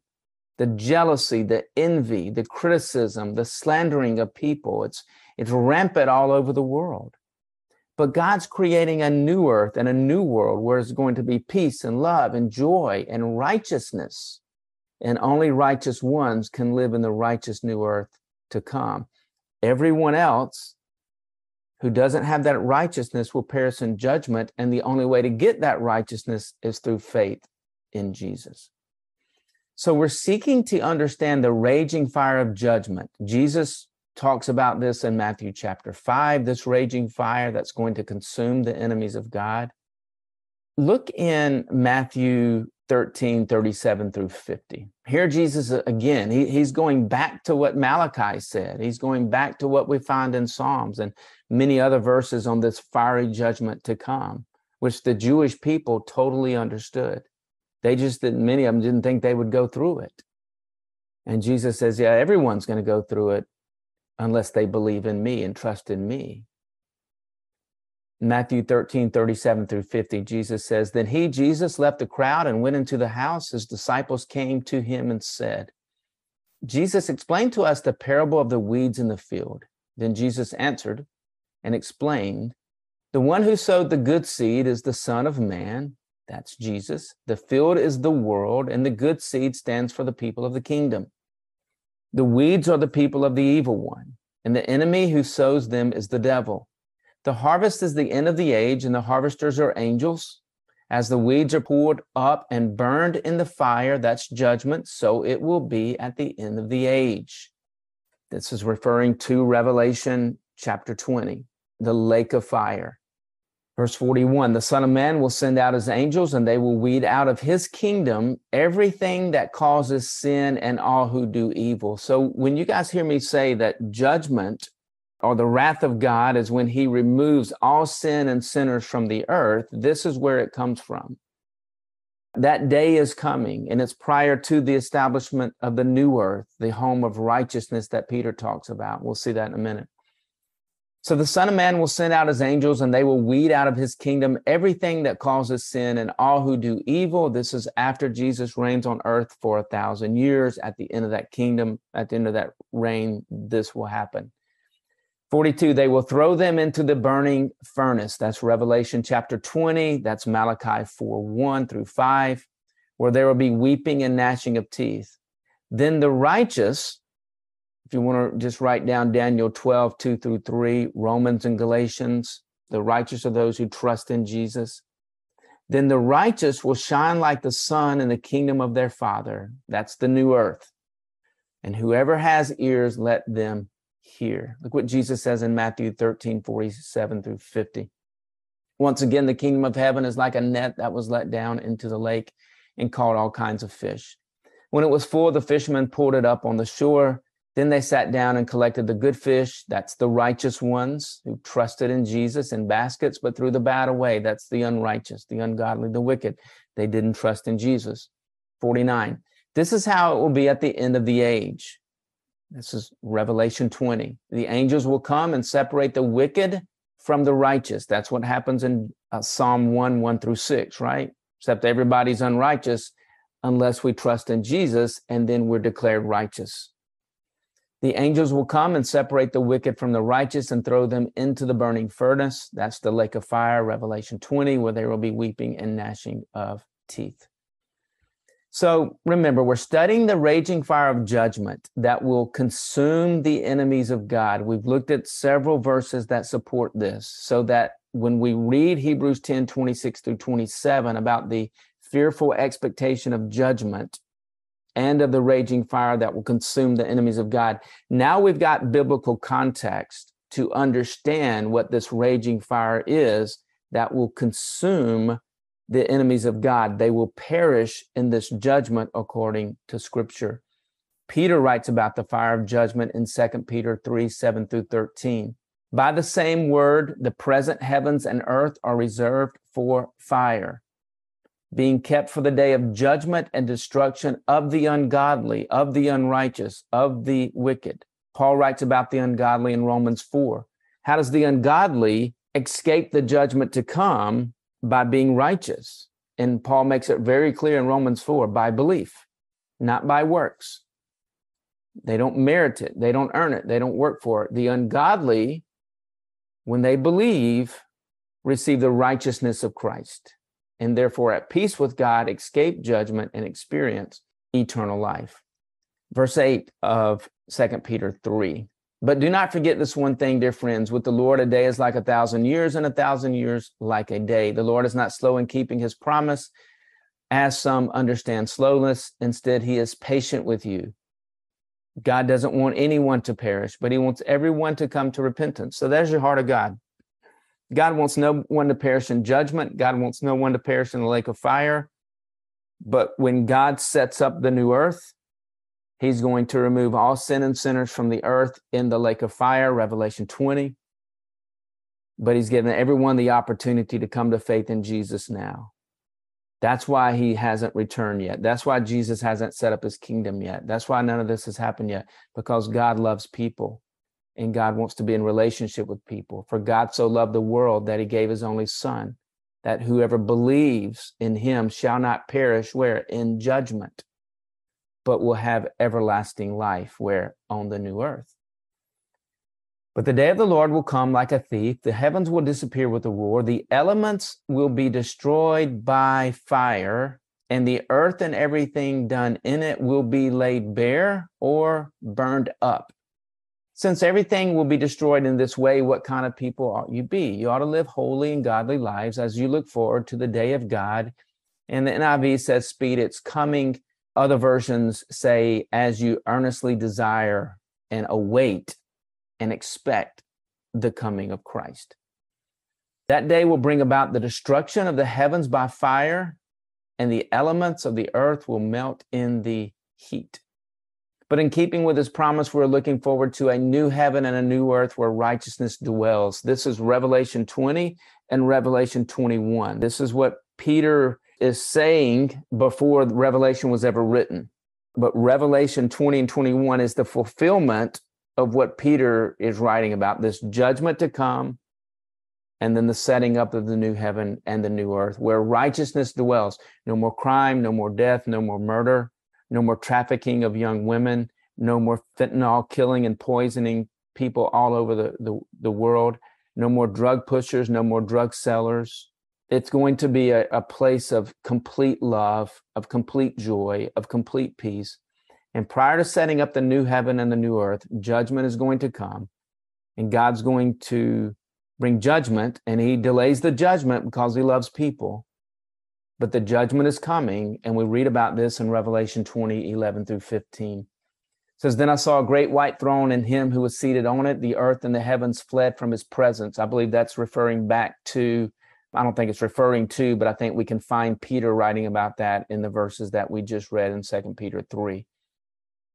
the jealousy, the envy, the criticism, the slandering of people. It's, it's rampant all over the world. But God's creating a new earth and a new world where it's going to be peace and love and joy and righteousness. And only righteous ones can live in the righteous new earth to come. Everyone else who doesn't have that righteousness will perish in judgment. And the only way to get that righteousness is through faith in Jesus. So we're seeking to understand the raging fire of judgment. Jesus talks about this in Matthew chapter 5, this raging fire that's going to consume the enemies of God. Look in Matthew 13, 37 through 50. Here, Jesus, uh, again, he, he's going back to what Malachi said. He's going back to what we find in Psalms and many other verses on this fiery judgment to come, which the Jewish people totally understood. They just didn't, many of them didn't think they would go through it. And Jesus says, Yeah, everyone's going to go through it unless they believe in me and trust in me. Matthew 13, 37 through 50, Jesus says, Then he, Jesus, left the crowd and went into the house. His disciples came to him and said, Jesus explained to us the parable of the weeds in the field. Then Jesus answered and explained, The one who sowed the good seed is the Son of Man. That's Jesus. The field is the world, and the good seed stands for the people of the kingdom. The weeds are the people of the evil one, and the enemy who sows them is the devil. The harvest is the end of the age, and the harvesters are angels. As the weeds are pulled up and burned in the fire, that's judgment, so it will be at the end of the age. This is referring to Revelation chapter 20, the lake of fire. Verse 41 The Son of Man will send out his angels, and they will weed out of his kingdom everything that causes sin and all who do evil. So when you guys hear me say that judgment or the wrath of God is when he removes all sin and sinners from the earth. This is where it comes from. That day is coming, and it's prior to the establishment of the new earth, the home of righteousness that Peter talks about. We'll see that in a minute. So the Son of Man will send out his angels, and they will weed out of his kingdom everything that causes sin and all who do evil. This is after Jesus reigns on earth for a thousand years. At the end of that kingdom, at the end of that reign, this will happen. 42, they will throw them into the burning furnace. That's Revelation chapter 20. That's Malachi 4 1 through 5, where there will be weeping and gnashing of teeth. Then the righteous, if you want to just write down Daniel 12, 2 through 3, Romans and Galatians, the righteous are those who trust in Jesus. Then the righteous will shine like the sun in the kingdom of their Father. That's the new earth. And whoever has ears, let them hear. Look what Jesus says in Matthew 13, 47 through 50. Once again, the kingdom of heaven is like a net that was let down into the lake and caught all kinds of fish. When it was full, the fishermen pulled it up on the shore. Then they sat down and collected the good fish. That's the righteous ones who trusted in Jesus in baskets, but threw the bad away. That's the unrighteous, the ungodly, the wicked. They didn't trust in Jesus. 49. This is how it will be at the end of the age. This is Revelation 20. The angels will come and separate the wicked from the righteous. That's what happens in uh, Psalm 1 1 through 6, right? Except everybody's unrighteous unless we trust in Jesus and then we're declared righteous. The angels will come and separate the wicked from the righteous and throw them into the burning furnace. That's the lake of fire, Revelation 20, where there will be weeping and gnashing of teeth. So remember, we're studying the raging fire of judgment that will consume the enemies of God. We've looked at several verses that support this so that when we read Hebrews 10 26 through 27 about the fearful expectation of judgment and of the raging fire that will consume the enemies of God, now we've got biblical context to understand what this raging fire is that will consume the enemies of God. They will perish in this judgment according to scripture. Peter writes about the fire of judgment in 2 Peter 3 7 through 13. By the same word, the present heavens and earth are reserved for fire, being kept for the day of judgment and destruction of the ungodly, of the unrighteous, of the wicked. Paul writes about the ungodly in Romans 4. How does the ungodly escape the judgment to come? by being righteous. And Paul makes it very clear in Romans 4 by belief, not by works. They don't merit it, they don't earn it, they don't work for it. The ungodly, when they believe, receive the righteousness of Christ and therefore at peace with God, escape judgment and experience eternal life. Verse 8 of 2 Peter 3. But do not forget this one thing, dear friends. With the Lord, a day is like a thousand years, and a thousand years like a day. The Lord is not slow in keeping his promise, as some understand slowness. Instead, he is patient with you. God doesn't want anyone to perish, but he wants everyone to come to repentance. So there's your heart of God. God wants no one to perish in judgment. God wants no one to perish in the lake of fire. But when God sets up the new earth, He's going to remove all sin and sinners from the earth in the lake of fire, Revelation 20. But he's given everyone the opportunity to come to faith in Jesus now. That's why he hasn't returned yet. That's why Jesus hasn't set up his kingdom yet. That's why none of this has happened yet, because God loves people and God wants to be in relationship with people. For God so loved the world that he gave his only son, that whoever believes in him shall not perish where? In judgment, but will have everlasting life where on the new earth. But the day of the Lord will come like a thief. The heavens will disappear with a roar. The elements will be destroyed by fire, and the earth and everything done in it will be laid bare or burned up. Since everything will be destroyed in this way, what kind of people ought you be? You ought to live holy and godly lives as you look forward to the day of God. And the NIV says, Speed, it's coming other versions say, as you earnestly desire and await and expect the coming of Christ. That day will bring about the destruction of the heavens by fire, and the elements of the earth will melt in the heat. But in keeping with his promise, we're looking forward to a new heaven and a new earth where righteousness dwells. This is Revelation 20 and Revelation 21. This is what Peter is saying before Revelation was ever written. But Revelation 20 and 21 is the fulfillment of what Peter is writing about this judgment to come, and then the setting up of the new heaven and the new earth where righteousness dwells. No more crime, no more death, no more murder, no more trafficking of young women, no more fentanyl killing and poisoning people all over the, the, the world, no more drug pushers, no more drug sellers, it's going to be a, a place of complete love, of complete joy, of complete peace. And prior to setting up the new heaven and the new earth, judgment is going to come. And God's going to bring judgment, and He delays the judgment because He loves people. But the judgment is coming, and we read about this in Revelation 20, 11 through 15. It says, Then I saw a great white throne, and him who was seated on it. The earth and the heavens fled from his presence. I believe that's referring back to I don't think it's referring to, but I think we can find Peter writing about that in the verses that we just read in Second Peter 3.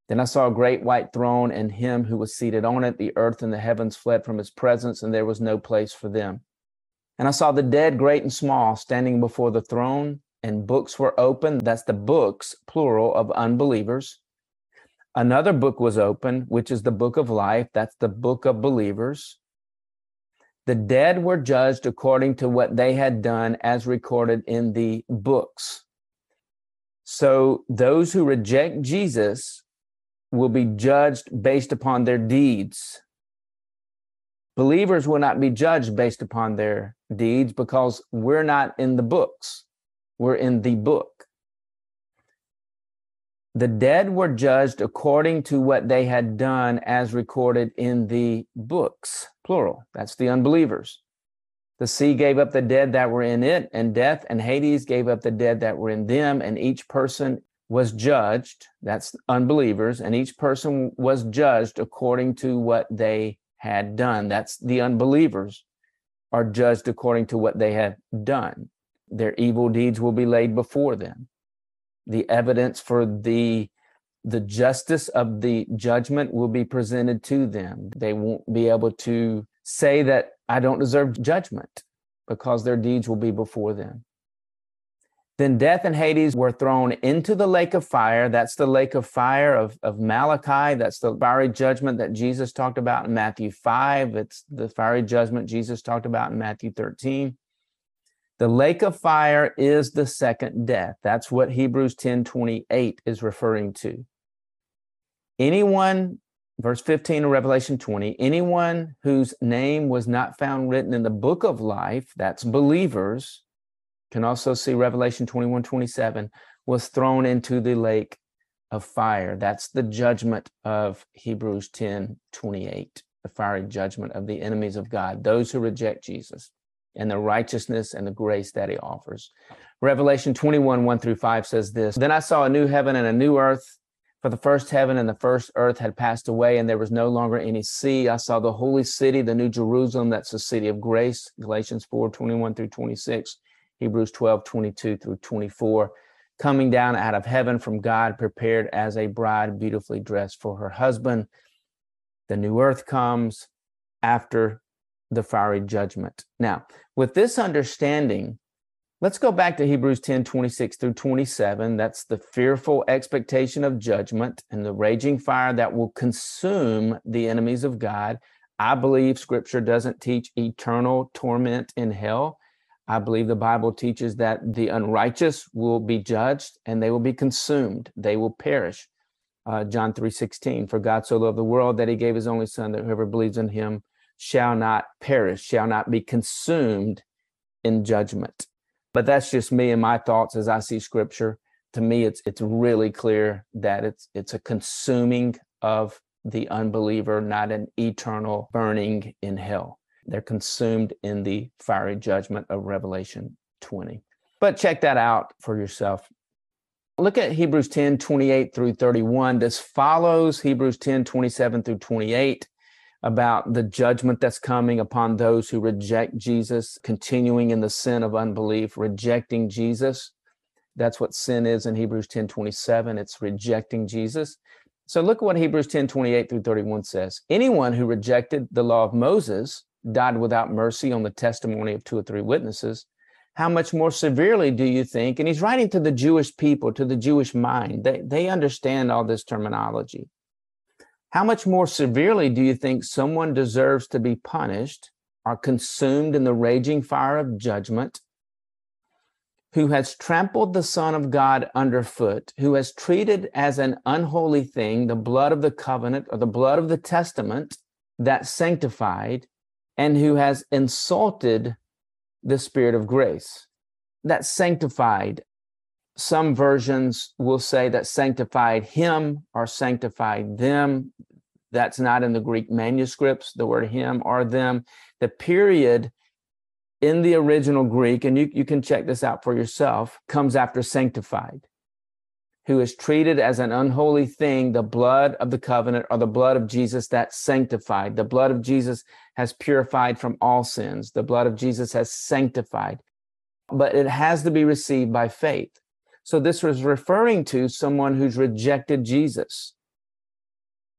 Then I saw a great white throne and him who was seated on it. The earth and the heavens fled from his presence, and there was no place for them. And I saw the dead, great and small, standing before the throne, and books were opened. That's the books, plural, of unbelievers. Another book was opened, which is the book of life. That's the book of believers. The dead were judged according to what they had done as recorded in the books. So those who reject Jesus will be judged based upon their deeds. Believers will not be judged based upon their deeds because we're not in the books, we're in the book. the dead were judged according to what they had done as recorded in the books, plural. That's the unbelievers. The sea gave up the dead that were in it, and death and Hades gave up the dead that were in them, and each person was judged. That's unbelievers, and each person was judged according to what they had done. That's the unbelievers are judged according to what they have done. Their evil deeds will be laid before them the evidence for the the justice of the judgment will be presented to them. They won't be able to say that I don't deserve judgment because their deeds will be before them. Then death and Hades were thrown into the lake of fire. That's the lake of fire of, of Malachi. That's the fiery judgment that Jesus talked about in Matthew 5. It's the fiery judgment Jesus talked about in Matthew 13. The lake of fire is the second death. That's what Hebrews 10 28 is referring to. Anyone, verse 15 of Revelation 20, anyone whose name was not found written in the book of life, that's believers, can also see Revelation 21 27, was thrown into the lake of fire. That's the judgment of Hebrews 10 28, the fiery judgment of the enemies of God, those who reject Jesus and the righteousness and the grace that he offers. Revelation 21, 1 through 5 says this Then I saw a new heaven and a new earth, for the first heaven and the first earth had passed away, and there was no longer any sea. I saw the holy city, the new Jerusalem, that's the city of grace, Galatians 4, 21 through 26, Hebrews 12, 22 through 24, coming down out of heaven from God, prepared as a bride beautifully dressed for her husband. The new earth comes after the fiery judgment. Now, with this understanding, let's go back to Hebrews 10 26 through 27. That's the fearful expectation of judgment and the raging fire that will consume the enemies of God. I believe scripture doesn't teach eternal torment in hell. I believe the Bible teaches that the unrighteous will be judged and they will be consumed, they will perish. Uh, John 3 16, for God so loved the world that he gave his only son that whoever believes in him shall not perish, shall not be consumed in judgment. But that's just me and my thoughts as I see scripture. To me, it's it's really clear that it's it's a consuming of the unbeliever, not an eternal burning in hell. They're consumed in the fiery judgment of Revelation 20. But check that out for yourself. Look at Hebrews 10, 28 through 31. This follows Hebrews 10, 27 through 28 about the judgment that's coming upon those who reject Jesus, continuing in the sin of unbelief, rejecting Jesus. That's what sin is in Hebrews 10 27. It's rejecting Jesus. So look at what Hebrews 10 28 through 31 says. Anyone who rejected the law of Moses died without mercy on the testimony of two or three witnesses. How much more severely do you think? And he's writing to the Jewish people, to the Jewish mind. They, they understand all this terminology. How much more severely do you think someone deserves to be punished or consumed in the raging fire of judgment? Who has trampled the Son of God underfoot, who has treated as an unholy thing the blood of the covenant or the blood of the testament that sanctified, and who has insulted the Spirit of grace that sanctified some versions will say that sanctified him or sanctified them. That's not in the Greek manuscripts, the word him or them. The period in the original Greek, and you, you can check this out for yourself, comes after sanctified, who is treated as an unholy thing, the blood of the covenant or the blood of Jesus that sanctified. The blood of Jesus has purified from all sins. The blood of Jesus has sanctified, but it has to be received by faith. So this was referring to someone who's rejected Jesus.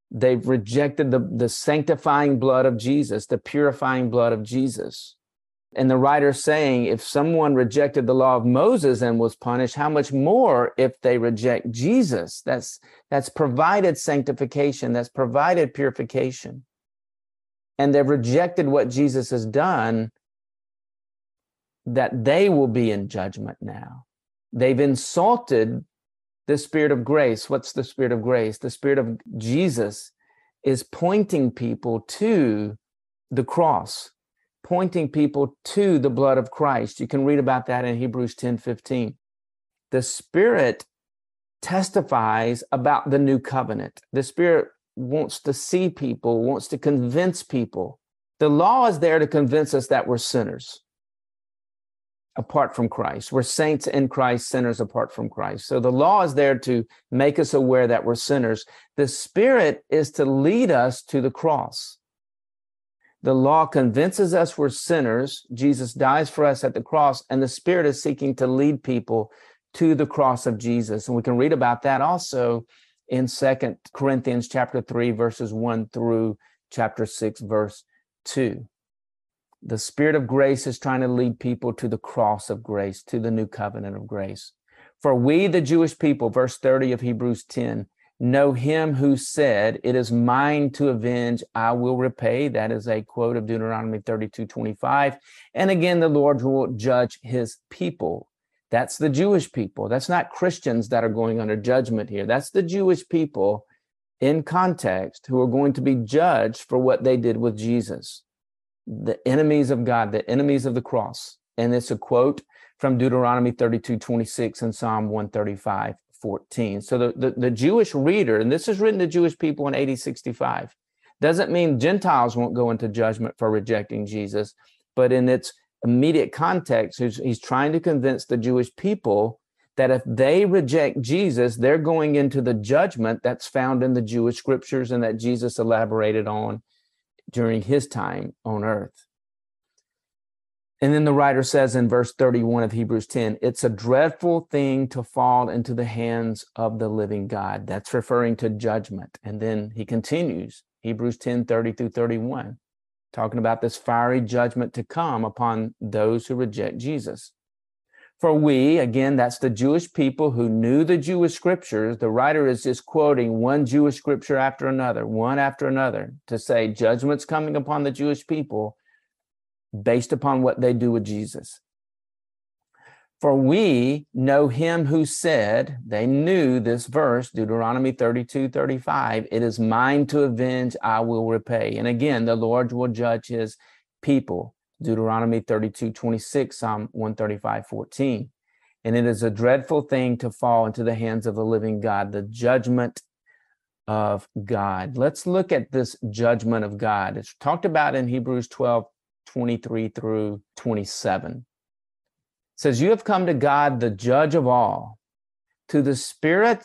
They've rejected the, the sanctifying blood of Jesus, the purifying blood of Jesus. And the writer saying, if someone rejected the law of Moses and was punished, how much more if they reject Jesus? That's that's provided sanctification, that's provided purification. And they've rejected what Jesus has done, that they will be in judgment now. They've insulted the spirit of grace. What's the spirit of grace? The spirit of Jesus is pointing people to the cross, pointing people to the blood of Christ. You can read about that in Hebrews 10 15. The spirit testifies about the new covenant. The Spirit wants to see people, wants to convince people. The law is there to convince us that we're sinners apart from Christ. We're saints in Christ, sinners apart from Christ. So the law is there to make us aware that we're sinners. The Spirit is to lead us to the cross. The law convinces us we're sinners. Jesus dies for us at the cross, and the Spirit is seeking to lead people to the cross of Jesus. And we can read about that also in Second Corinthians chapter 3, verses 1 through chapter 6, verse 2. The Spirit of grace is trying to lead people to the cross of grace, to the new covenant of grace. For we, the Jewish people, verse 30 of Hebrews 10, know him who said, It is mine to avenge, I will repay. That is a quote of Deuteronomy 32 25. And again, the Lord will judge his people. That's the Jewish people. That's not Christians that are going under judgment here. That's the Jewish people in context who are going to be judged for what they did with Jesus the enemies of God, the enemies of the cross. And it's a quote from Deuteronomy 32, 26 and Psalm 135, 14. So the, the, the Jewish reader, and this is written to Jewish people in AD 65, doesn't mean Gentiles won't go into judgment for rejecting Jesus, but in its immediate context, he's, he's trying to convince the Jewish people that if they reject Jesus, they're going into the judgment that's found in the Jewish scriptures and that Jesus elaborated on during his time on earth. And then the writer says in verse 31 of Hebrews 10, it's a dreadful thing to fall into the hands of the living God. That's referring to judgment. And then he continues, Hebrews 10 30 through 31, talking about this fiery judgment to come upon those who reject Jesus. For we, again, that's the Jewish people who knew the Jewish scriptures. The writer is just quoting one Jewish scripture after another, one after another, to say judgment's coming upon the Jewish people based upon what they do with Jesus. For we know him who said, they knew this verse, Deuteronomy 32 35, it is mine to avenge, I will repay. And again, the Lord will judge his people. Deuteronomy 32, 26, Psalm 135, 14. And it is a dreadful thing to fall into the hands of the living God, the judgment of God. Let's look at this judgment of God. It's talked about in Hebrews 12, 23 through 27. Says, You have come to God, the judge of all, to the spirit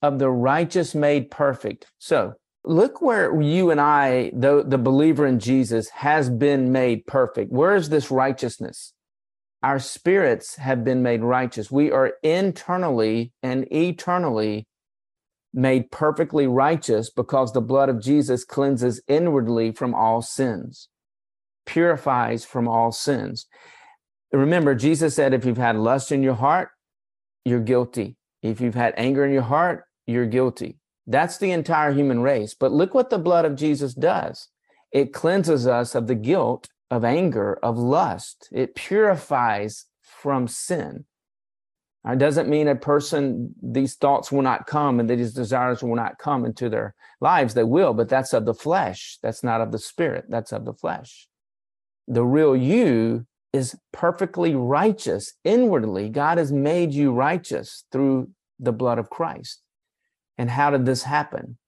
of the righteous made perfect. So look where you and I, the, the believer in Jesus, has been made perfect. Where is this righteousness? Our spirits have been made righteous. We are internally and eternally made perfectly righteous because the blood of Jesus cleanses inwardly from all sins, purifies from all sins. Remember, Jesus said, if you've had lust in your heart, you're guilty. If you've had anger in your heart, you're guilty. That's the entire human race. But look what the blood of Jesus does it cleanses us of the guilt of anger, of lust, it purifies from sin. It doesn't mean a person, these thoughts will not come and these desires will not come into their lives. They will, but that's of the flesh. That's not of the spirit. That's of the flesh. The real you is perfectly righteous inwardly. God has made you righteous through the blood of Christ. And how did this happen?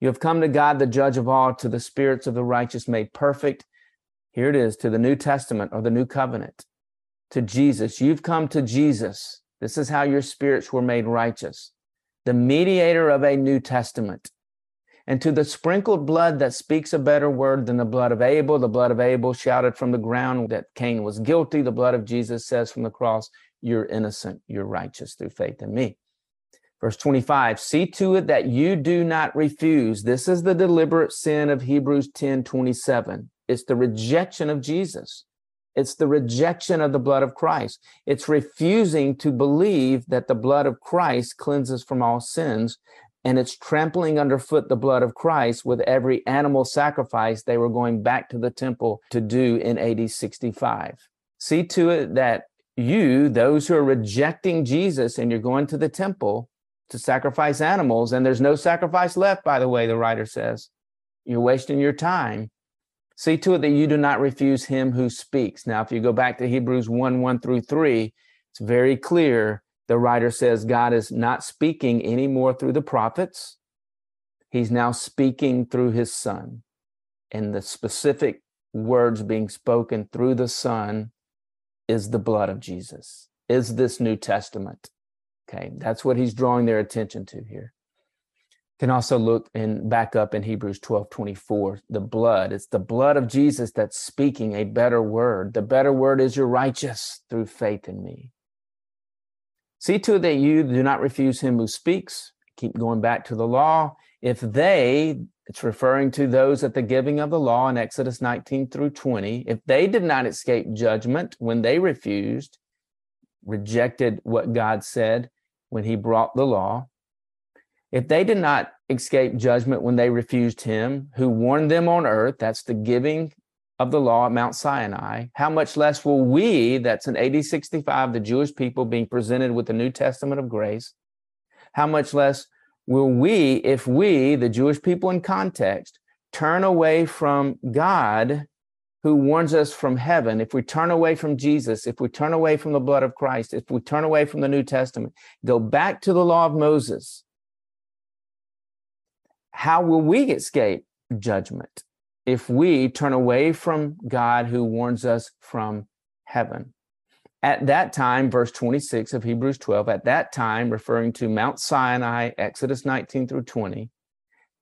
You have come to God, the judge of all, to the spirits of the righteous made perfect. Here it is to the New Testament or the New Covenant, to Jesus. You've come to Jesus. This is how your spirits were made righteous, the mediator of a New Testament. And to the sprinkled blood that speaks a better word than the blood of Abel, the blood of Abel shouted from the ground that Cain was guilty. The blood of Jesus says from the cross, You're innocent, you're righteous through faith in me. Verse 25, see to it that you do not refuse. This is the deliberate sin of Hebrews 10 27. It's the rejection of Jesus. It's the rejection of the blood of Christ. It's refusing to believe that the blood of Christ cleanses from all sins. And it's trampling underfoot the blood of Christ with every animal sacrifice they were going back to the temple to do in AD 65. See to it that you, those who are rejecting Jesus and you're going to the temple, to sacrifice animals, and there's no sacrifice left, by the way, the writer says. You're wasting your time. See to it that you do not refuse him who speaks. Now, if you go back to Hebrews 1 1 through 3, it's very clear The writer says God is not speaking anymore through the prophets. He's now speaking through his son. And the specific words being spoken through the son is the blood of Jesus, is this New Testament. Okay, that's what he's drawing their attention to here. Can also look and back up in Hebrews 12 24, the blood. It's the blood of Jesus that's speaking a better word. The better word is you're righteous through faith in me. See to it that you do not refuse him who speaks. Keep going back to the law. If they, it's referring to those at the giving of the law in Exodus 19 through 20, if they did not escape judgment when they refused, rejected what God said when he brought the law, if they did not escape judgment when they refused him who warned them on earth, that's the giving of the law at Mount Sinai, how much less will we, that's in AD 65, the Jewish people being presented with the New Testament of grace, how much less will we, if we, the Jewish people in context, turn away from God who warns us from heaven, if we turn away from Jesus, if we turn away from the blood of Christ, if we turn away from the New Testament, go back to the law of Moses, how will we escape judgment if we turn away from God who warns us from heaven? At that time, verse 26 of Hebrews 12, at that time, referring to Mount Sinai, Exodus 19 through 20,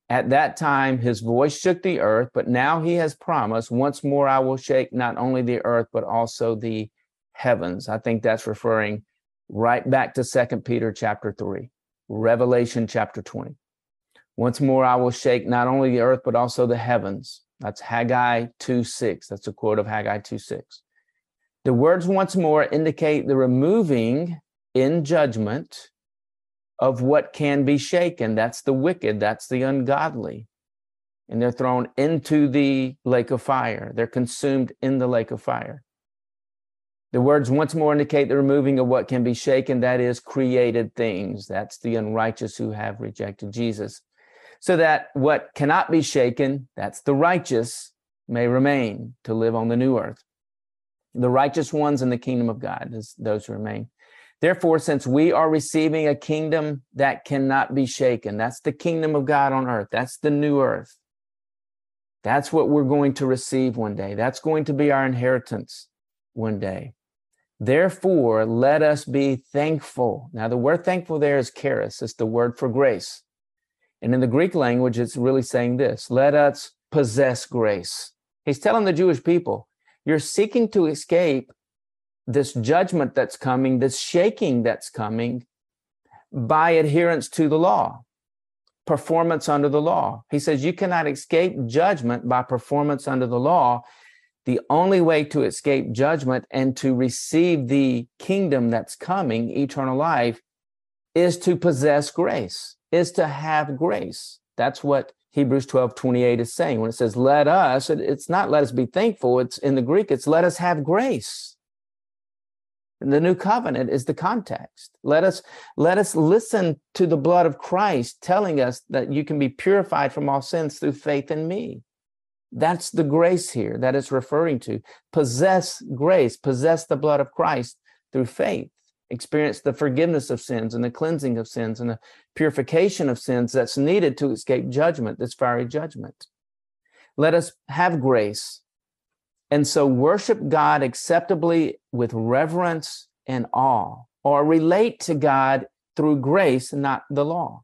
at that time his voice shook the earth, but now he has promised, once more I will shake not only the earth, but also the heavens. I think that's referring right back to Second Peter chapter 3, Revelation chapter 20. Once more I will shake not only the earth, but also the heavens. That's Haggai 2 6. That's a quote of Haggai 2 6. The words once more indicate the removing in judgment of what can be shaken. That's the wicked, that's the ungodly. And they're thrown into the lake of fire. They're consumed in the lake of fire. The words once more indicate the removing of what can be shaken, that is, created things. That's the unrighteous who have rejected Jesus. So that what cannot be shaken, that's the righteous, may remain to live on the new earth the righteous ones in the kingdom of God, is those who remain. Therefore, since we are receiving a kingdom that cannot be shaken, that's the kingdom of God on earth, that's the new earth. That's what we're going to receive one day. That's going to be our inheritance one day. Therefore, let us be thankful. Now, the word thankful there is charis, it's the word for grace. And in the Greek language, it's really saying this let us possess grace. He's telling the Jewish people, you're seeking to escape this judgment that's coming, this shaking that's coming by adherence to the law, performance under the law. He says you cannot escape judgment by performance under the law. The only way to escape judgment and to receive the kingdom that's coming, eternal life, is to possess grace, is to have grace. That's what Hebrews 12, 28 is saying. When it says, let us, it's not let us be thankful. It's in the Greek, it's let us have grace. And the new covenant is the context. Let us, let us listen to the blood of Christ telling us that you can be purified from all sins through faith in me. That's the grace here that it's referring to. Possess grace, possess the blood of Christ through faith experience the forgiveness of sins and the cleansing of sins and the purification of sins that's needed to escape judgment, this fiery judgment. Let us have grace. And so worship God acceptably with reverence and awe, or relate to God through grace, not the law.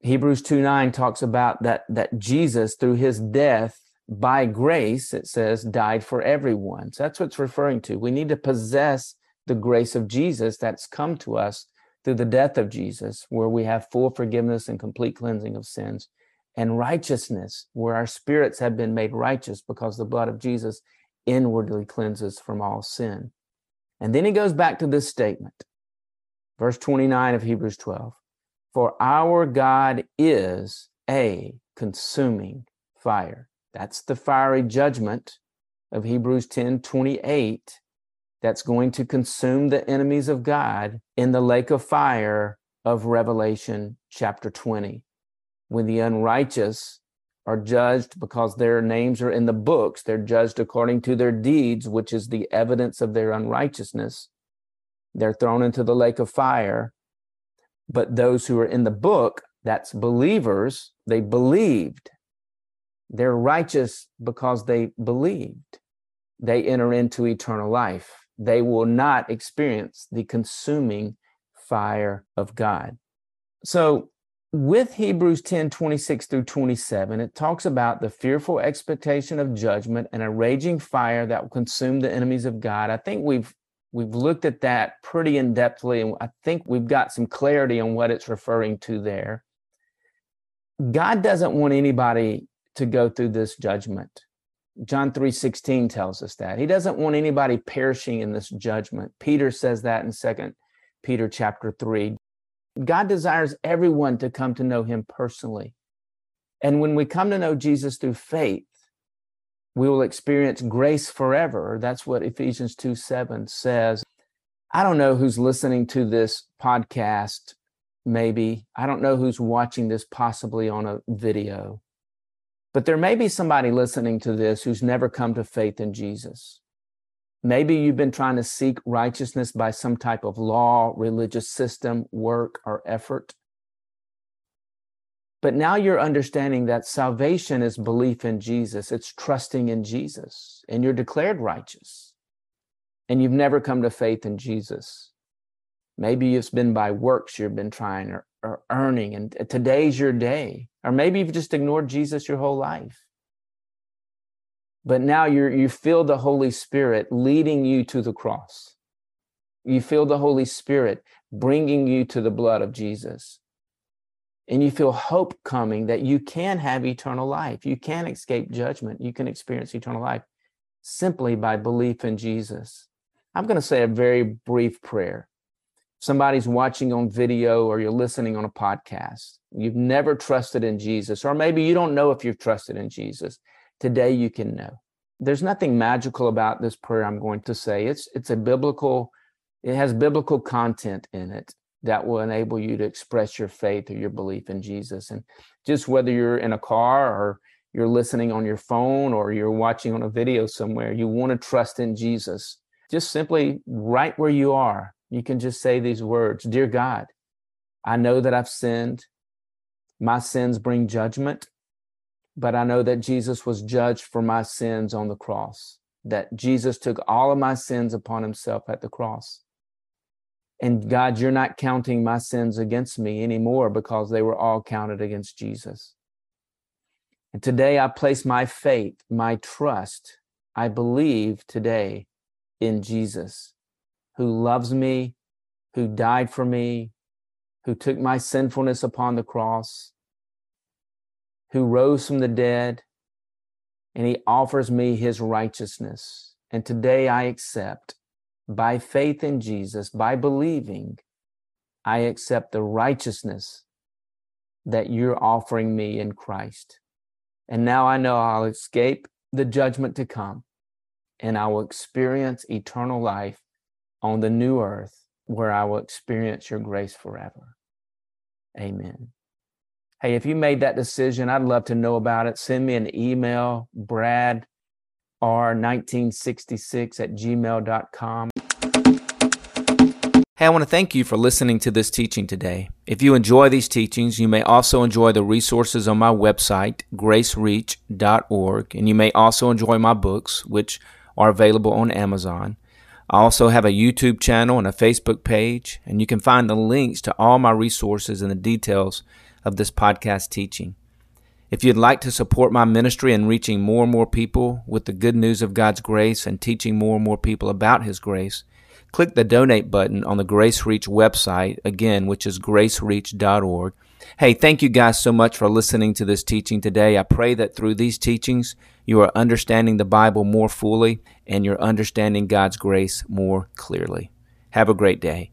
Hebrews 2 9 talks about that, that Jesus, through his death, by grace, it says, died for everyone. So that's what it's referring to. We need to possess the grace of Jesus that's come to us through the death of Jesus, where we have full forgiveness and complete cleansing of sins, and righteousness, where our spirits have been made righteous because the blood of Jesus inwardly cleanses from all sin. And then he goes back to this statement, verse 29 of Hebrews 12 For our God is a consuming fire. That's the fiery judgment of Hebrews 10 28 that's going to consume the enemies of God in the lake of fire of Revelation chapter 20. When the unrighteous are judged because their names are in the books, they're judged according to their deeds, which is the evidence of their unrighteousness. they're thrown into the lake of fire. But those who are in the book, that's believers, they believed. They're righteous because they believed. They enter into eternal life. They will not experience the consuming fire of God. So, with Hebrews 10 26 through 27, it talks about the fearful expectation of judgment and a raging fire that will consume the enemies of God. I think we've we've looked at that pretty in depthly, and I think we've got some clarity on what it's referring to there. God doesn't want anybody to go through this judgment. John 3:16 tells us that. He doesn't want anybody perishing in this judgment. Peter says that in 2 Peter chapter 3. God desires everyone to come to know him personally. And when we come to know Jesus through faith, we will experience grace forever. That's what Ephesians 2 7 says. I don't know who's listening to this podcast, maybe. I don't know who's watching this possibly on a video. But there may be somebody listening to this who's never come to faith in Jesus. Maybe you've been trying to seek righteousness by some type of law, religious system, work, or effort. But now you're understanding that salvation is belief in Jesus, it's trusting in Jesus, and you're declared righteous. And you've never come to faith in Jesus. Maybe it's been by works you've been trying or, or earning, and today's your day. Or maybe you've just ignored Jesus your whole life. But now you're you feel the holy spirit leading you to the cross. You feel the holy spirit bringing you to the blood of jesus. And you feel hope coming that you can have eternal life. You can escape judgment. You can experience eternal life simply by belief in jesus. I'm going to say a very brief prayer somebody's watching on video or you're listening on a podcast you've never trusted in jesus or maybe you don't know if you've trusted in jesus today you can know. There's nothing magical about this prayer I'm going to say. It's it's a biblical it has biblical content in it that will enable you to express your faith or your belief in Jesus. And just whether you're in a car or you're listening on your phone or you're watching on a video somewhere, you want to trust in Jesus. Just simply right where you are, you can just say these words Dear God, I know that I've sinned. My sins bring judgment but I know that Jesus was judged for my sins on the cross, that Jesus took all of my sins upon himself at the cross. And God, you're not counting my sins against me anymore because they were all counted against Jesus. And today I place my faith, my trust, I believe today in Jesus, who loves me, who died for me, who took my sinfulness upon the cross, who rose from the dead, and he offers me his righteousness. And today I accept, by faith in Jesus, by believing, I accept the righteousness that you're offering me in Christ. And now I know I'll escape the judgment to come and I will experience eternal life on the new earth where I will experience your grace forever. Amen. Hey, if you made that decision, I'd love to know about it. Send me an email, Brad R1966 at gmail.com. Hey, I want to thank you for listening to this teaching today. If you enjoy these teachings, you may also enjoy the resources on my website, gracereach.org, and you may also enjoy my books, which are available on Amazon. I also have a YouTube channel and a Facebook page, and you can find the links to all my resources and the details of this podcast teaching. If you'd like to support my ministry in reaching more and more people with the good news of God's grace and teaching more and more people about His grace, click the donate button on the Grace Reach website, again, which is gracereach.org. Hey, thank you guys so much for listening to this teaching today. I pray that through these teachings, you are understanding the Bible more fully and you're understanding God's grace more clearly. Have a great day.